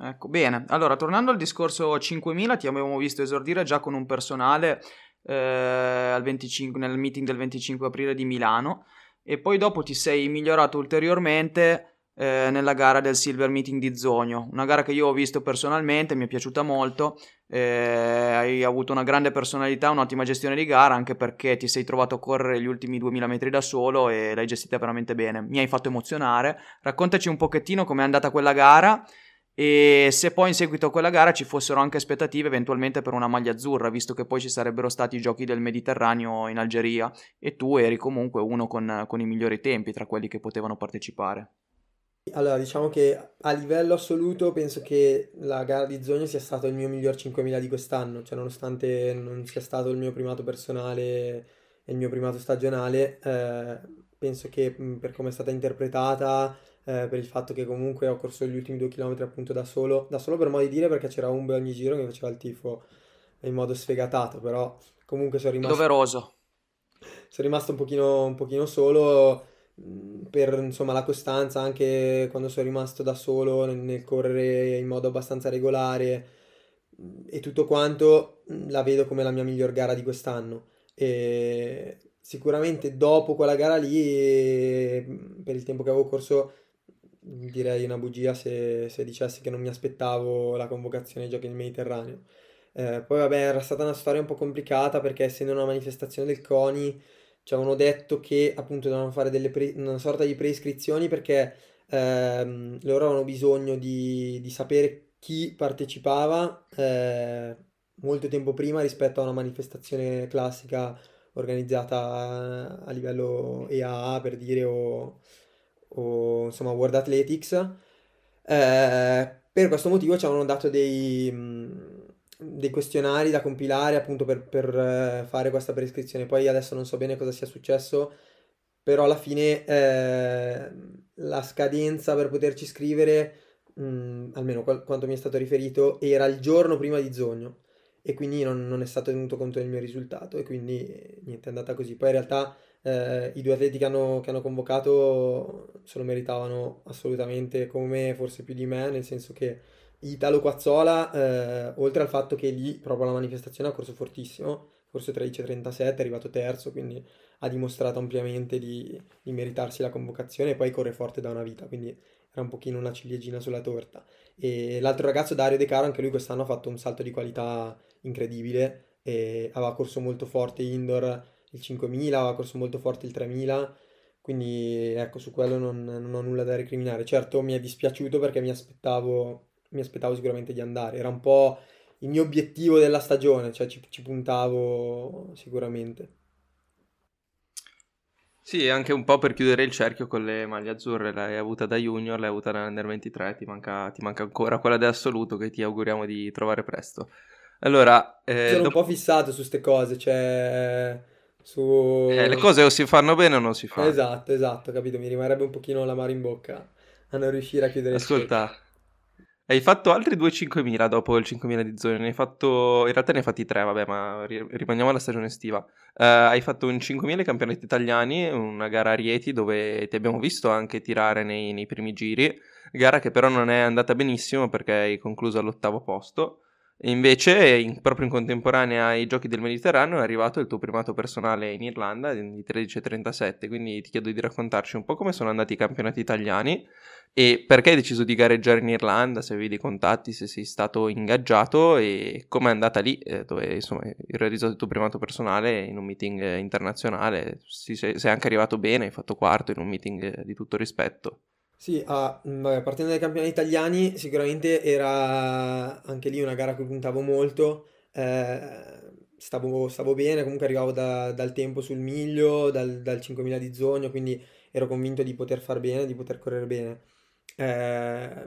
Ecco, bene. Allora, tornando al discorso 5000, ti avevamo visto esordire già con un personale eh, 25, nel meeting del 25 aprile di Milano e poi dopo ti sei migliorato ulteriormente eh, nella gara del Silver Meeting di Zogno, una gara che io ho visto personalmente, mi è piaciuta molto, eh, hai avuto una grande personalità, un'ottima gestione di gara, anche perché ti sei trovato a correre gli ultimi 2000 metri da solo e l'hai gestita veramente bene, mi hai fatto emozionare, raccontaci un pochettino com'è andata quella gara e se poi in seguito a quella gara ci fossero anche aspettative eventualmente per una maglia azzurra, visto che poi ci sarebbero stati i giochi del Mediterraneo in Algeria e tu eri comunque uno con, con i migliori tempi tra quelli che potevano partecipare. Allora, diciamo che a livello assoluto penso che la gara di Zogno sia stato il mio miglior 5000 di quest'anno, cioè nonostante non sia stato il mio primato personale e il mio primato stagionale, eh, penso che per come è stata interpretata, eh, per il fatto che comunque ho corso gli ultimi due chilometri appunto da solo, da solo per modo di dire perché c'era Umbe ogni giro che faceva il tifo in modo sfegatato, però comunque sono rimasto... Doveroso. Sono rimasto un pochino, un pochino solo per insomma la costanza anche quando sono rimasto da solo nel, nel correre in modo abbastanza regolare e tutto quanto la vedo come la mia miglior gara di quest'anno. E sicuramente dopo quella gara lì per il tempo che avevo corso direi una bugia se, se dicessi che non mi aspettavo la convocazione ai giochi del Mediterraneo. Eh, poi vabbè era stata una storia un po' complicata perché essendo una manifestazione del CONI ci avevano detto che appunto dovevano fare pre- una sorta di preiscrizioni perché ehm, loro avevano bisogno di, di sapere chi partecipava eh, molto tempo prima rispetto a una manifestazione classica organizzata a livello EAA per dire o, o insomma World Athletics. Eh, per questo motivo ci avevano dato dei, dei questionari da compilare appunto per, per eh, fare questa prescrizione. Poi adesso non so bene cosa sia successo però alla fine eh, la scadenza per poterci scrivere, mh, mm, almeno qual- quanto mi è stato riferito, era il giorno prima di Zogno e quindi non, non, è stato tenuto conto del mio risultato e quindi niente, è andata così. Poi in realtà eh, i due atleti che hanno, che hanno, convocato se lo meritavano assolutamente come me, forse più di me, nel senso che Italo Quazzola, eh, oltre al fatto che lì proprio la manifestazione ha corso fortissimo, forse 13.37, è arrivato terzo, quindi ha dimostrato ampiamente di, di meritarsi la convocazione e poi corre forte da una vita, quindi era un pochino una ciliegina sulla torta. E l'altro ragazzo, Dario De Caro, anche lui quest'anno ha fatto un salto di qualità incredibile aveva corso molto forte indoor il 5000, aveva corso molto forte il 3000, quindi ecco su quello non, non ho nulla da recriminare. Certo mi è dispiaciuto perché mi aspettavo, mi aspettavo sicuramente di andare, era un po' il mio obiettivo della stagione, cioè ci, ci puntavo sicuramente. Sì, anche un po' per chiudere il cerchio con le maglie azzurre, l'hai avuta da junior, l'hai avuta nell'Under 23, ti manca, ti manca ancora quella dell'assoluto che ti auguriamo di trovare presto. Allora, eh, sono dopo... un po' fissato su queste cose, cioè su... Eh, le cose o si fanno bene o non si fanno. Esatto, esatto, capito? Mi rimarrebbe un pochino l'amaro in bocca a non riuscire a chiudere Ascolta, hai fatto altri 2 5.000 dopo il 5.000 di zone, ne hai fatto... in realtà ne hai fatti 3, vabbè, ma rimaniamo alla stagione estiva. Uh, hai fatto un 5.000 campionati italiani, una gara a Rieti dove ti abbiamo visto anche tirare nei, nei primi giri, gara che però non è andata benissimo perché hai concluso all'ottavo posto. Invece, in, proprio in contemporanea ai giochi del Mediterraneo, è arrivato il tuo primato personale in Irlanda di 13.37. Quindi ti chiedo di raccontarci un po' come sono andati i campionati italiani e perché hai deciso di gareggiare in Irlanda, se avevi dei contatti, se sei stato ingaggiato e come è andata lì, eh, dove insomma hai realizzato il tuo primato personale in un meeting internazionale. Si, sei, anche arrivato bene, hai fatto quarto in un meeting di tutto rispetto. Sì, ah, vabbè, partendo dai campionati italiani, sicuramente era anche lì una gara a cui puntavo molto. Eh, stavo, stavo, bene, comunque arrivavo da, dal tempo sul miglio, dal, dal 5000 di zogno, quindi ero convinto di poter far bene, di poter correre bene. Eh,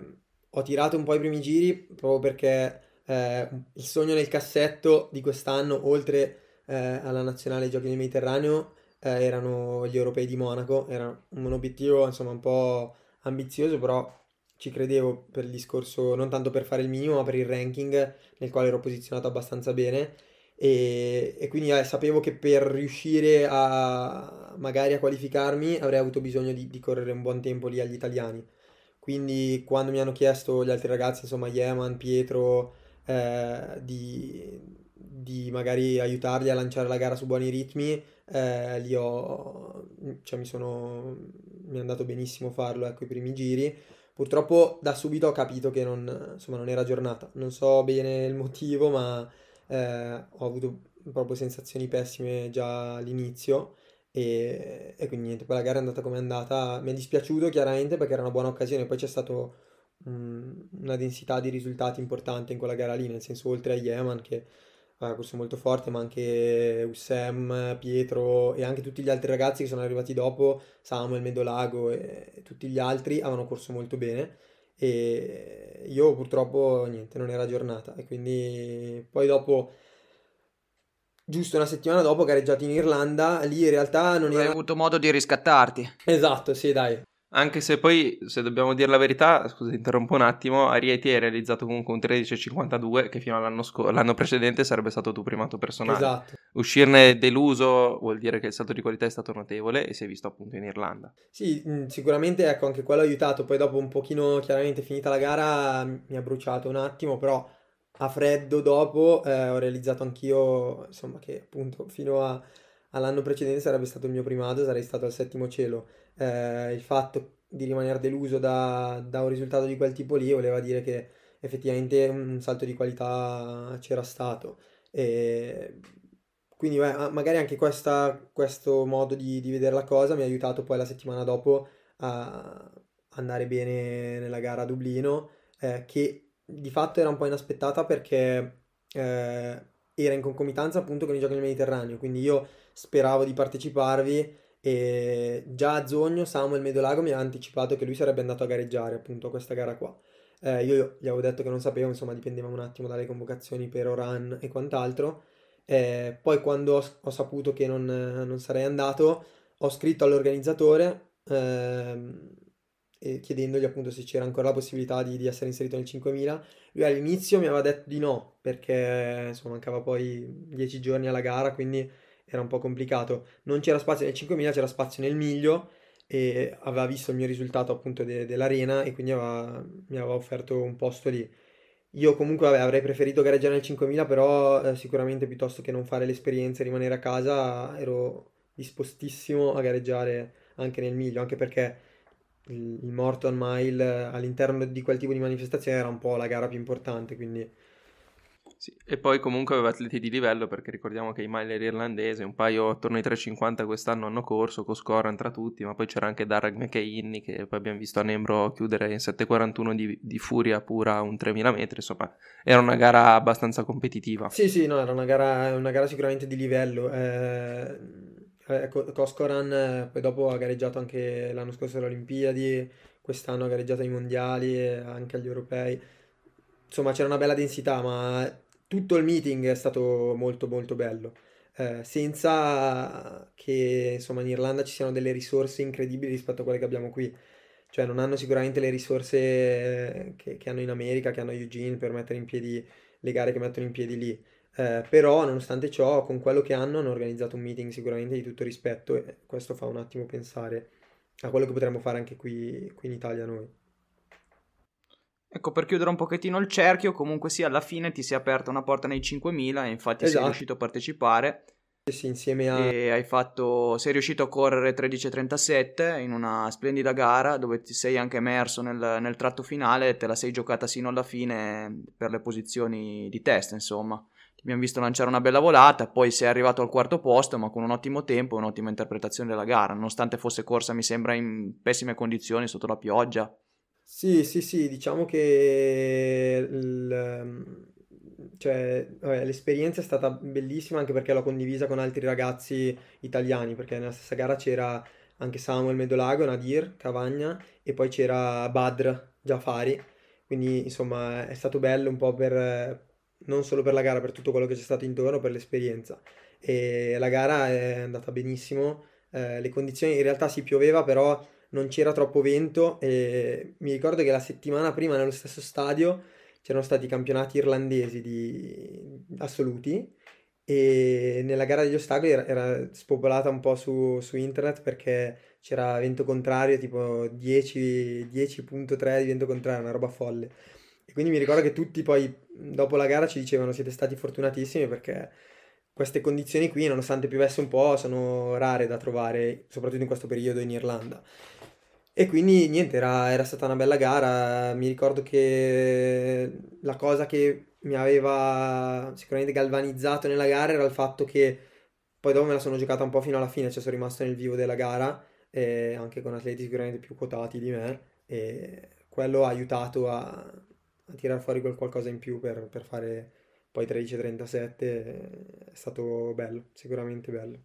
ho tirato un po' i primi giri proprio perché eh, il sogno nel cassetto di quest'anno, oltre eh, alla nazionale Giochi del Mediterraneo, eh, erano gli europei di Monaco. Era un obiettivo insomma un po' ambizioso, però ci credevo per il discorso, non tanto per fare il minimo, ma per il ranking nel quale ero posizionato abbastanza bene. E, e quindi eh, sapevo che per riuscire a magari a qualificarmi avrei avuto bisogno di, di, correre un buon tempo lì agli italiani. Quindi quando mi hanno chiesto gli altri ragazzi, insomma Yeman, Pietro, eh, di, di, magari aiutarli a lanciare la gara su buoni ritmi, eh, li ho, cioè mi sono, mi è andato benissimo farlo, ecco, i primi giri. Purtroppo da subito ho capito che non, insomma, non era giornata. Non so bene il motivo, ma eh, ho avuto proprio sensazioni pessime già all'inizio. E, e, quindi niente, poi la gara è andata come è andata. Mi è dispiaciuto chiaramente perché era una buona occasione. Poi c'è stata um, una densità di risultati importante in quella gara lì, nel senso oltre a Yeman che ha corso molto forte, ma anche Ussem, Pietro e anche tutti gli altri ragazzi che sono arrivati dopo, Samuel, Medolago e, tutti gli altri, avevano corso molto bene e io purtroppo niente, non era giornata e quindi poi dopo giusto una settimana dopo gareggiato in Irlanda, lì in realtà non Hai era... avuto modo di riscattarti. Esatto, sì, dai. Anche se poi, se dobbiamo dire la verità, scusa, interrompo un attimo, Arieti hai realizzato comunque un 13,52 che fino all'anno, sc- l'anno precedente sarebbe stato tuo primato personale. Esatto. Uscirne deluso vuol dire che il salto di qualità è stato notevole e si è visto appunto in Irlanda. Sì, sicuramente ecco, anche quello ha aiutato, poi dopo un pochino chiaramente finita la gara mi ha bruciato un attimo, però a freddo dopo eh, ho realizzato anch'io, insomma, che appunto fino a, all'anno precedente sarebbe stato il mio primato, sarei stato al settimo cielo eh, il fatto di rimanere deluso da, da, un risultato di quel tipo lì voleva dire che effettivamente un salto di qualità c'era stato. E quindi beh, magari anche questa, questo modo di, di, vedere la cosa mi ha aiutato poi la settimana dopo a andare bene nella gara a Dublino, eh, che di fatto era un po' inaspettata perché eh, era in concomitanza appunto con i giochi nel Mediterraneo, quindi io speravo di parteciparvi e già a Zogno Samuel Medolago mi ha anticipato che lui sarebbe andato a gareggiare appunto a questa gara qua. Eh, io gli avevo detto che non sapevo, insomma dipendeva un attimo dalle convocazioni per Oran e quant'altro. Eh, poi quando ho, ho, saputo che non, non, sarei andato ho scritto all'organizzatore ehm, chiedendogli appunto se c'era ancora la possibilità di, di, essere inserito nel 5000. Lui all'inizio mi aveva detto di no, perché insomma mancava poi 10 giorni alla gara, quindi era un po' complicato. Non c'era spazio nel 5000, c'era spazio nel miglio e aveva visto il mio risultato appunto de- dell'arena e quindi aveva, mi aveva offerto un posto lì. Io comunque vabbè, avrei preferito gareggiare nel 5000, però eh, sicuramente piuttosto che non fare l'esperienza e rimanere a casa ero dispostissimo a gareggiare anche nel miglio, anche perché il, il Morton Mile all'interno di quel tipo di manifestazione era un po' la gara più importante, quindi sì, e poi comunque aveva atleti di livello perché ricordiamo che i Miler irlandesi, un paio attorno ai 3,50 quest'anno hanno corso, con score tra tutti, ma poi c'era anche Darragh McKinney che poi abbiamo visto a Nembro chiudere in 7,41 di, di furia pura un 3000 metri, insomma era una gara abbastanza competitiva. Sì, sì, no, era una gara, una gara sicuramente di livello. Eh, eh, Coscoran eh, poi dopo ha gareggiato anche l'anno scorso alle Olimpiadi, quest'anno ha gareggiato ai mondiali e anche agli europei. Insomma, c'era una bella densità, ma tutto il meeting è stato molto molto bello. Eh, senza che insomma in Irlanda ci siano delle risorse incredibili rispetto a quelle che abbiamo qui. Cioè non hanno sicuramente le risorse che, che hanno in America, che hanno Eugene per mettere in piedi le gare che mettono in piedi lì. Eh, però nonostante ciò, con quello che hanno, hanno organizzato un meeting sicuramente di tutto rispetto e questo fa un attimo pensare a quello che potremmo fare anche qui, qui in Italia noi. Ecco, per chiudere un pochettino il cerchio, comunque sì, alla fine ti si è aperta una porta nei 5000 e infatti esatto. sei riuscito a partecipare. Sì, insieme a... E hai fatto, sei riuscito a correre 13.37 in una splendida gara dove ti sei anche emerso nel, nel tratto finale e te la sei giocata sino alla fine per le posizioni di testa, insomma. Ti abbiamo visto lanciare una bella volata, poi sei arrivato al quarto posto, ma con un ottimo tempo e un'ottima interpretazione della gara, nonostante fosse corsa, mi sembra, in pessime condizioni sotto la pioggia. Sì, sì, sì, diciamo che cioè, l'esperienza è stata bellissima anche perché l'ho condivisa con altri ragazzi italiani, perché nella stessa gara c'era anche Samuel Medolago, Nadir, Cavagna e poi c'era Badr Jafari, quindi insomma è stato bello un po' per, non solo per la gara, per tutto quello che c'è stato intorno, per l'esperienza. E la gara è andata benissimo, eh, le condizioni in realtà si pioveva, però non c'era troppo vento e mi ricordo che la settimana prima nello stesso stadio c'erano stati i campionati irlandesi di assoluti e nella gara degli ostacoli era, era spopolata un po' su, su, internet perché c'era vento contrario, tipo 10, 10.3 di vento contrario, una roba folle. E quindi mi ricordo che tutti poi dopo la gara ci dicevano siete stati fortunatissimi perché queste condizioni qui, nonostante piovesse un po', sono rare da trovare, soprattutto in questo periodo in Irlanda. E quindi niente, era, era stata una bella gara. Mi ricordo che la cosa che mi aveva sicuramente galvanizzato nella gara era il fatto che poi dopo me la sono giocata un po' fino alla fine, cioè sono rimasto nel vivo della gara, anche con atleti sicuramente più quotati di me, e quello ha aiutato a, a tirare fuori quel qualcosa in più per, per fare poi 13.37, è stato bello, sicuramente bello.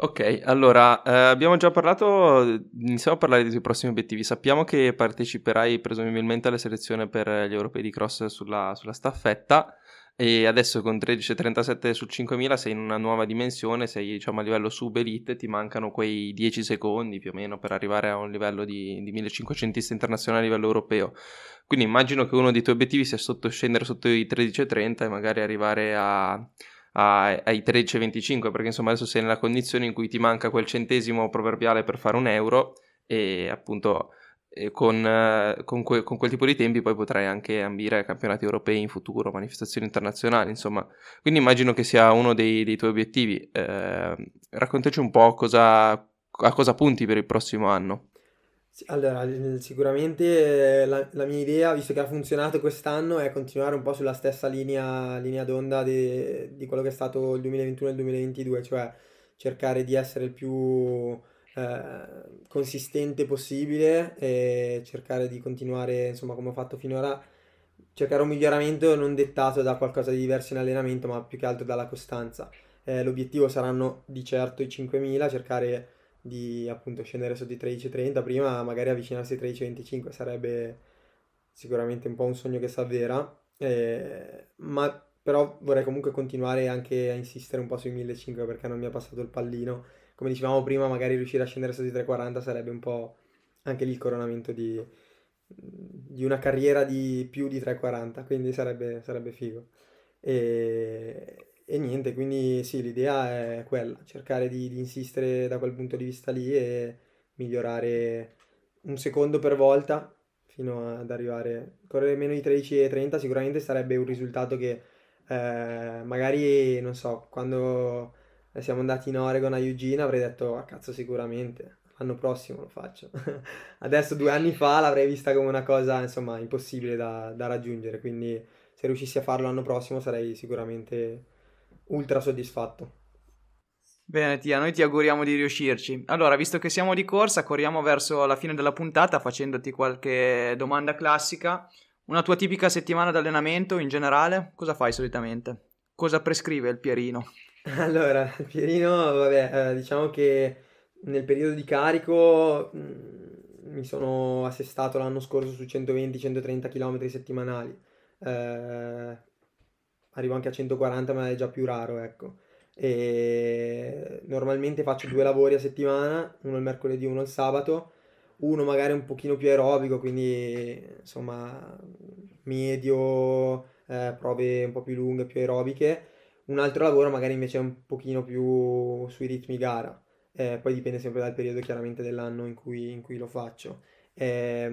Ok, allora eh, abbiamo già parlato, iniziamo a parlare dei tuoi prossimi obiettivi. Sappiamo che parteciperai presumibilmente alle selezioni per gli europei di cross sulla, sulla staffetta e adesso con 13.37 su 5.000 sei in una nuova dimensione, sei diciamo a livello sub elite, ti mancano quei 10 secondi più o meno per arrivare a un livello di, di 1500 internazionale a livello europeo. Quindi immagino che uno dei tuoi obiettivi sia sotto, scendere sotto i 13.30 e magari arrivare a ai 13,25 perché insomma adesso sei nella condizione in cui ti manca quel centesimo proverbiale per fare un euro e appunto con, con, que, con, quel tipo di tempi poi potrai anche ambire a campionati europei in futuro, manifestazioni internazionali, insomma. Quindi immagino che sia uno dei, dei tuoi obiettivi. Eh, raccontaci un po' cosa, a cosa punti per il prossimo anno. Allora, sicuramente la, la mia idea, visto che ha funzionato quest'anno, è continuare un po' sulla stessa linea, linea d'onda de- di quello che è stato il 2021 e il 2022, cioè cercare di essere il più eh, consistente possibile e cercare di continuare, insomma, come ho fatto finora, cercare un miglioramento non dettato da qualcosa di diverso in allenamento, ma più che altro dalla costanza. Eh, l'obiettivo saranno di certo i 5000, cercare di appunto scendere sotto i 13.30 prima magari avvicinarsi ai 13.25 sarebbe sicuramente un po' un sogno che si avvera eh, ma però vorrei comunque continuare anche a insistere un po' sui 1.500 perché non mi ha passato il pallino come dicevamo prima, magari riuscire a scendere sotto i 3,40 sarebbe un po' anche lì il coronamento di, di una carriera di più di 3,40, quindi sarebbe, sarebbe figo. E, e, niente, quindi sì, l'idea è quella, cercare di, di insistere da quel punto di vista lì e migliorare un secondo per volta fino ad arrivare. Correre meno di 13,30 sicuramente sarebbe un risultato che eh, magari non so quando siamo andati in Oregon a Eugene avrei detto ah cazzo sicuramente l'anno prossimo lo faccio. Adesso due anni fa l'avrei vista come una cosa insomma impossibile da, da raggiungere quindi se riuscissi a farlo l'anno prossimo sarei sicuramente ultra soddisfatto Bene, Tia, noi ti auguriamo di riuscirci. Allora, visto che siamo di corsa, corriamo verso la fine della puntata facendoti qualche domanda classica. Una tua tipica settimana d'allenamento in generale, cosa fai solitamente? Cosa prescrive il Pierino? Allora, il Pierino, vabbè, eh, diciamo che nel periodo di carico mh, mm, mi sono assestato l'anno scorso su 120-130 km settimanali. Eh, arrivo anche a 140, ma è già più raro, ecco. E normalmente faccio due lavori a settimana, uno il mercoledì e uno il sabato, uno magari un pochino più aerobico, quindi insomma medio, eh, prove un po' più lunghe, più aerobiche, un altro lavoro magari invece un pochino più sui ritmi gara, eh, poi dipende sempre dal periodo chiaramente dell'anno in cui, in cui lo faccio. Eh,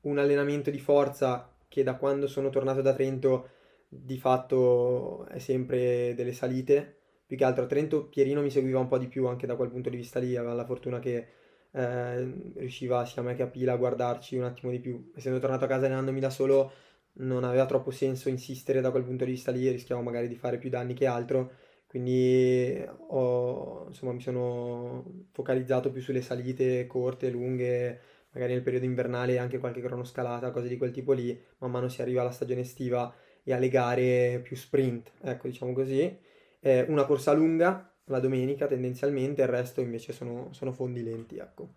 un allenamento di forza che da quando sono tornato da Trento di fatto è sempre delle salite, più che altro a Trento Pierino mi seguiva un po' di più anche da quel punto di vista lì, aveva la fortuna che eh, riusciva sia me che a Pila a guardarci un attimo di più. Essendo tornato a casa allenandomi da solo non aveva troppo senso insistere da quel punto di vista lì, rischiavo magari di fare più danni che altro, quindi ho, insomma, mi sono focalizzato più sulle salite corte, lunghe, magari nel periodo invernale anche qualche cronoscalata, cose di quel tipo lì, man mano si arriva alla stagione estiva e alle gare più sprint, ecco diciamo così eh, una corsa lunga la domenica tendenzialmente, il resto invece sono, sono fondi lenti, ecco.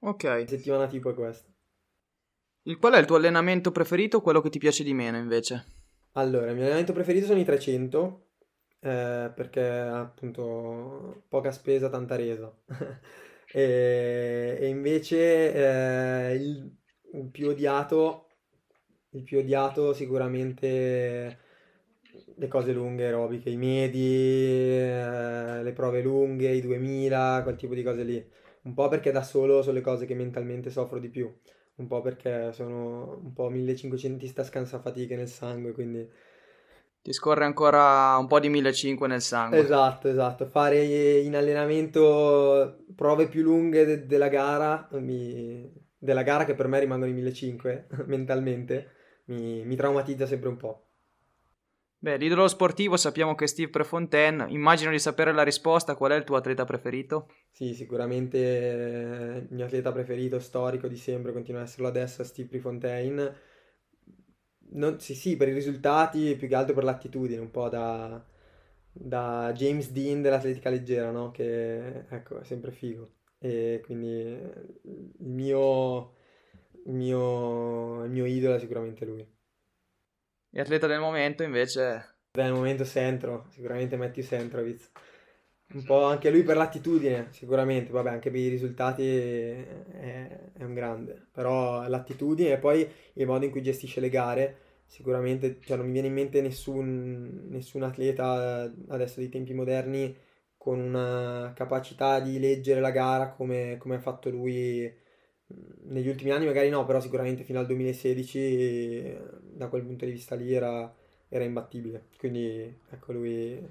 Ok. La settimana tipo è questa. Il, qual è il tuo allenamento preferito, quello che ti piace di meno invece? Allora, il mio allenamento preferito sono i 300, eh, perché appunto poca spesa, tanta resa. e, e, invece eh, il, il più odiato, il più odiato sicuramente le cose lunghe aerobiche, i medi, eh, le prove lunghe, i 2000, quel tipo di cose lì. Un po' perché da solo sono le cose che mentalmente soffro di più, un po' perché sono un po' 1500 scansafatiche nel sangue, quindi... Ti scorre ancora un po' di 1500 nel sangue. Esatto, esatto. Fare in allenamento prove più lunghe de- della gara, mi... della gara che per me rimangono i 1500 mentalmente, mi... mi traumatizza sempre un po'. Beh, l'idolo sportivo sappiamo che è Steve Prefontaine, immagino di sapere la risposta, qual è il tuo atleta preferito? Sì, sicuramente eh, il mio atleta preferito storico di sempre, continua ad esserlo adesso, Steve Prefontaine. Non, sì, sì, per i risultati, più che altro per l'attitudine, un po' da, da James Dean dell'atletica leggera, no? Che ecco, è sempre figo. E quindi il mio, il mio, il mio idolo è sicuramente lui. E atleta del momento invece... Del momento Centro, sicuramente Matthew Centrovic. Un po' anche lui per l'attitudine, sicuramente, vabbè, anche per i risultati è, è un grande, però l'attitudine e poi il modo in cui gestisce le gare, sicuramente, cioè non mi viene in mente nessun, nessun atleta adesso dei tempi moderni con una capacità di leggere la gara come, come ha fatto lui negli ultimi anni magari no, però sicuramente fino al 2016 da quel punto di vista lì era, era imbattibile. Quindi ecco lui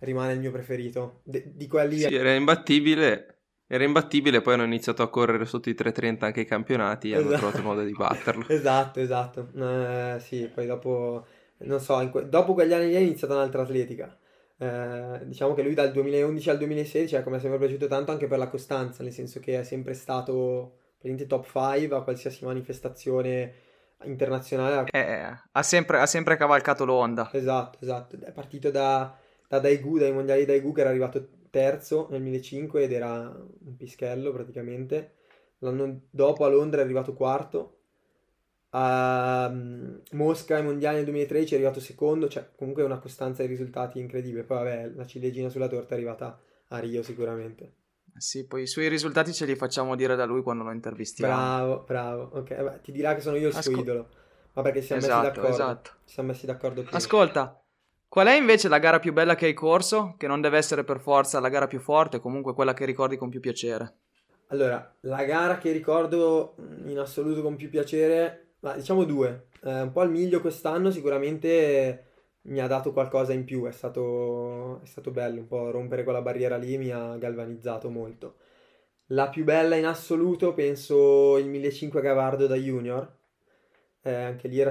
rimane il mio preferito. De- di quelli... Sì, era imbattibile. Era imbattibile, poi hanno iniziato a correre sotto i 3.30 anche i campionati e esatto. hanno trovato modo di batterlo. esatto, esatto. Eh, sì, poi dopo, non so, que- dopo quegli anni lì è iniziata un'altra atletica. Eh, diciamo che lui dal 2011 al 2016 ecco, mi è sempre piaciuto tanto anche per la costanza, nel senso che è sempre stato praticamente top 5 a qualsiasi manifestazione internazionale. Eh, eh, ha, sempre, ha, sempre, cavalcato l'onda. Esatto, esatto. È partito da, da Daegu, dai mondiali Daegu, che era arrivato terzo nel 2005 ed era un pischello praticamente. L'anno dopo a Londra è arrivato quarto. A um, Mosca ai mondiali nel 2013 è arrivato secondo, cioè comunque una costanza di risultati incredibile. Poi vabbè, la ciliegina sulla torta è arrivata a Rio sicuramente. Sì, poi i suoi risultati ce li facciamo dire da lui quando lo intervistiamo. Bravo, bravo. Ok, beh, ti dirà che sono io il suo Asco- idolo. Ma perché siamo Esatto, messi d'accordo. esatto. Ci siamo messi d'accordo prima. Ascolta, qual è invece la gara più bella che hai corso? Che non deve essere per forza la gara più forte, comunque quella che ricordi con più piacere. Allora, la gara che ricordo mm, in assoluto con più piacere, ma diciamo due. Eh, un po' al miglio quest'anno sicuramente mi ha dato qualcosa in più, è stato, è stato bello, un po' rompere quella barriera lì mi ha galvanizzato molto. La più bella in assoluto penso il 1500 Gavardo da Junior, Eh, anche lì era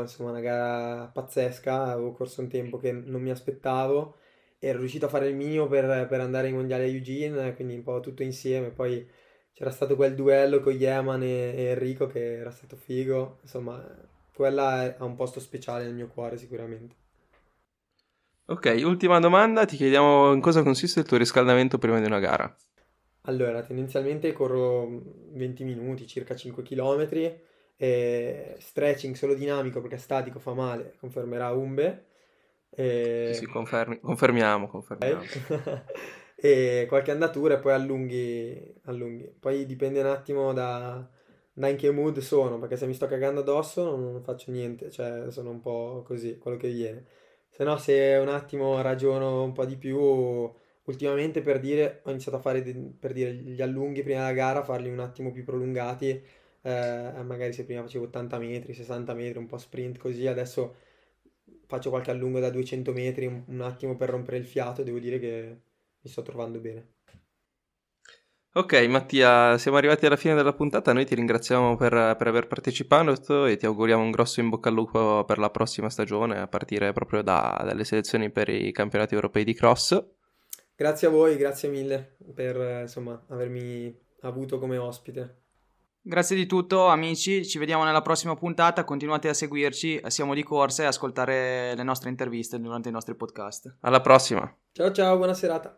insomma una gara pazzesca, avevo corso un tempo che non mi aspettavo, ero riuscito a fare il minimo per, per andare ai mondiali a Eugene, quindi un po' tutto insieme, poi c'era stato quel duello con Yeman e, e Enrico che era stato figo, insomma quella ha un posto speciale nel mio cuore sicuramente. Ok, ultima domanda, ti chiediamo in cosa consiste il tuo riscaldamento prima di una gara. Allora, tendenzialmente corro 20 minuti, circa 5 km, e stretching solo dinamico perché statico fa male, confermerà Umbe. E... Sì, sì, confermi- confermiamo, confermiamo. e qualche andatura e poi allunghi, allunghi. Poi dipende un attimo da, da in che mood sono, perché se mi sto cagando addosso non, non faccio niente, cioè sono un po' così, quello che viene. Se no, se un attimo ragiono un po' di più, ultimamente per dire, ho iniziato a fare per dire gli allunghi prima della gara, farli un attimo più prolungati, eh, magari se prima facevo 80 metri, 60 metri, un po' sprint così, adesso faccio qualche allungo da 200 metri, un, un attimo per rompere il fiato, e devo dire che mi sto trovando bene. Ok, Mattia, siamo arrivati alla fine della puntata. Noi ti ringraziamo per, per aver partecipato e ti auguriamo un grosso in bocca al lupo per la prossima stagione, a partire proprio da- dalle selezioni per i campionati europei di cross. Grazie a voi, grazie mille per insomma avermi avuto come ospite. Grazie di tutto amici, ci vediamo nella prossima puntata, continuate a seguirci, siamo di corsa e ascoltare le nostre interviste durante i nostri podcast. Alla prossima! Ciao ciao, buona serata.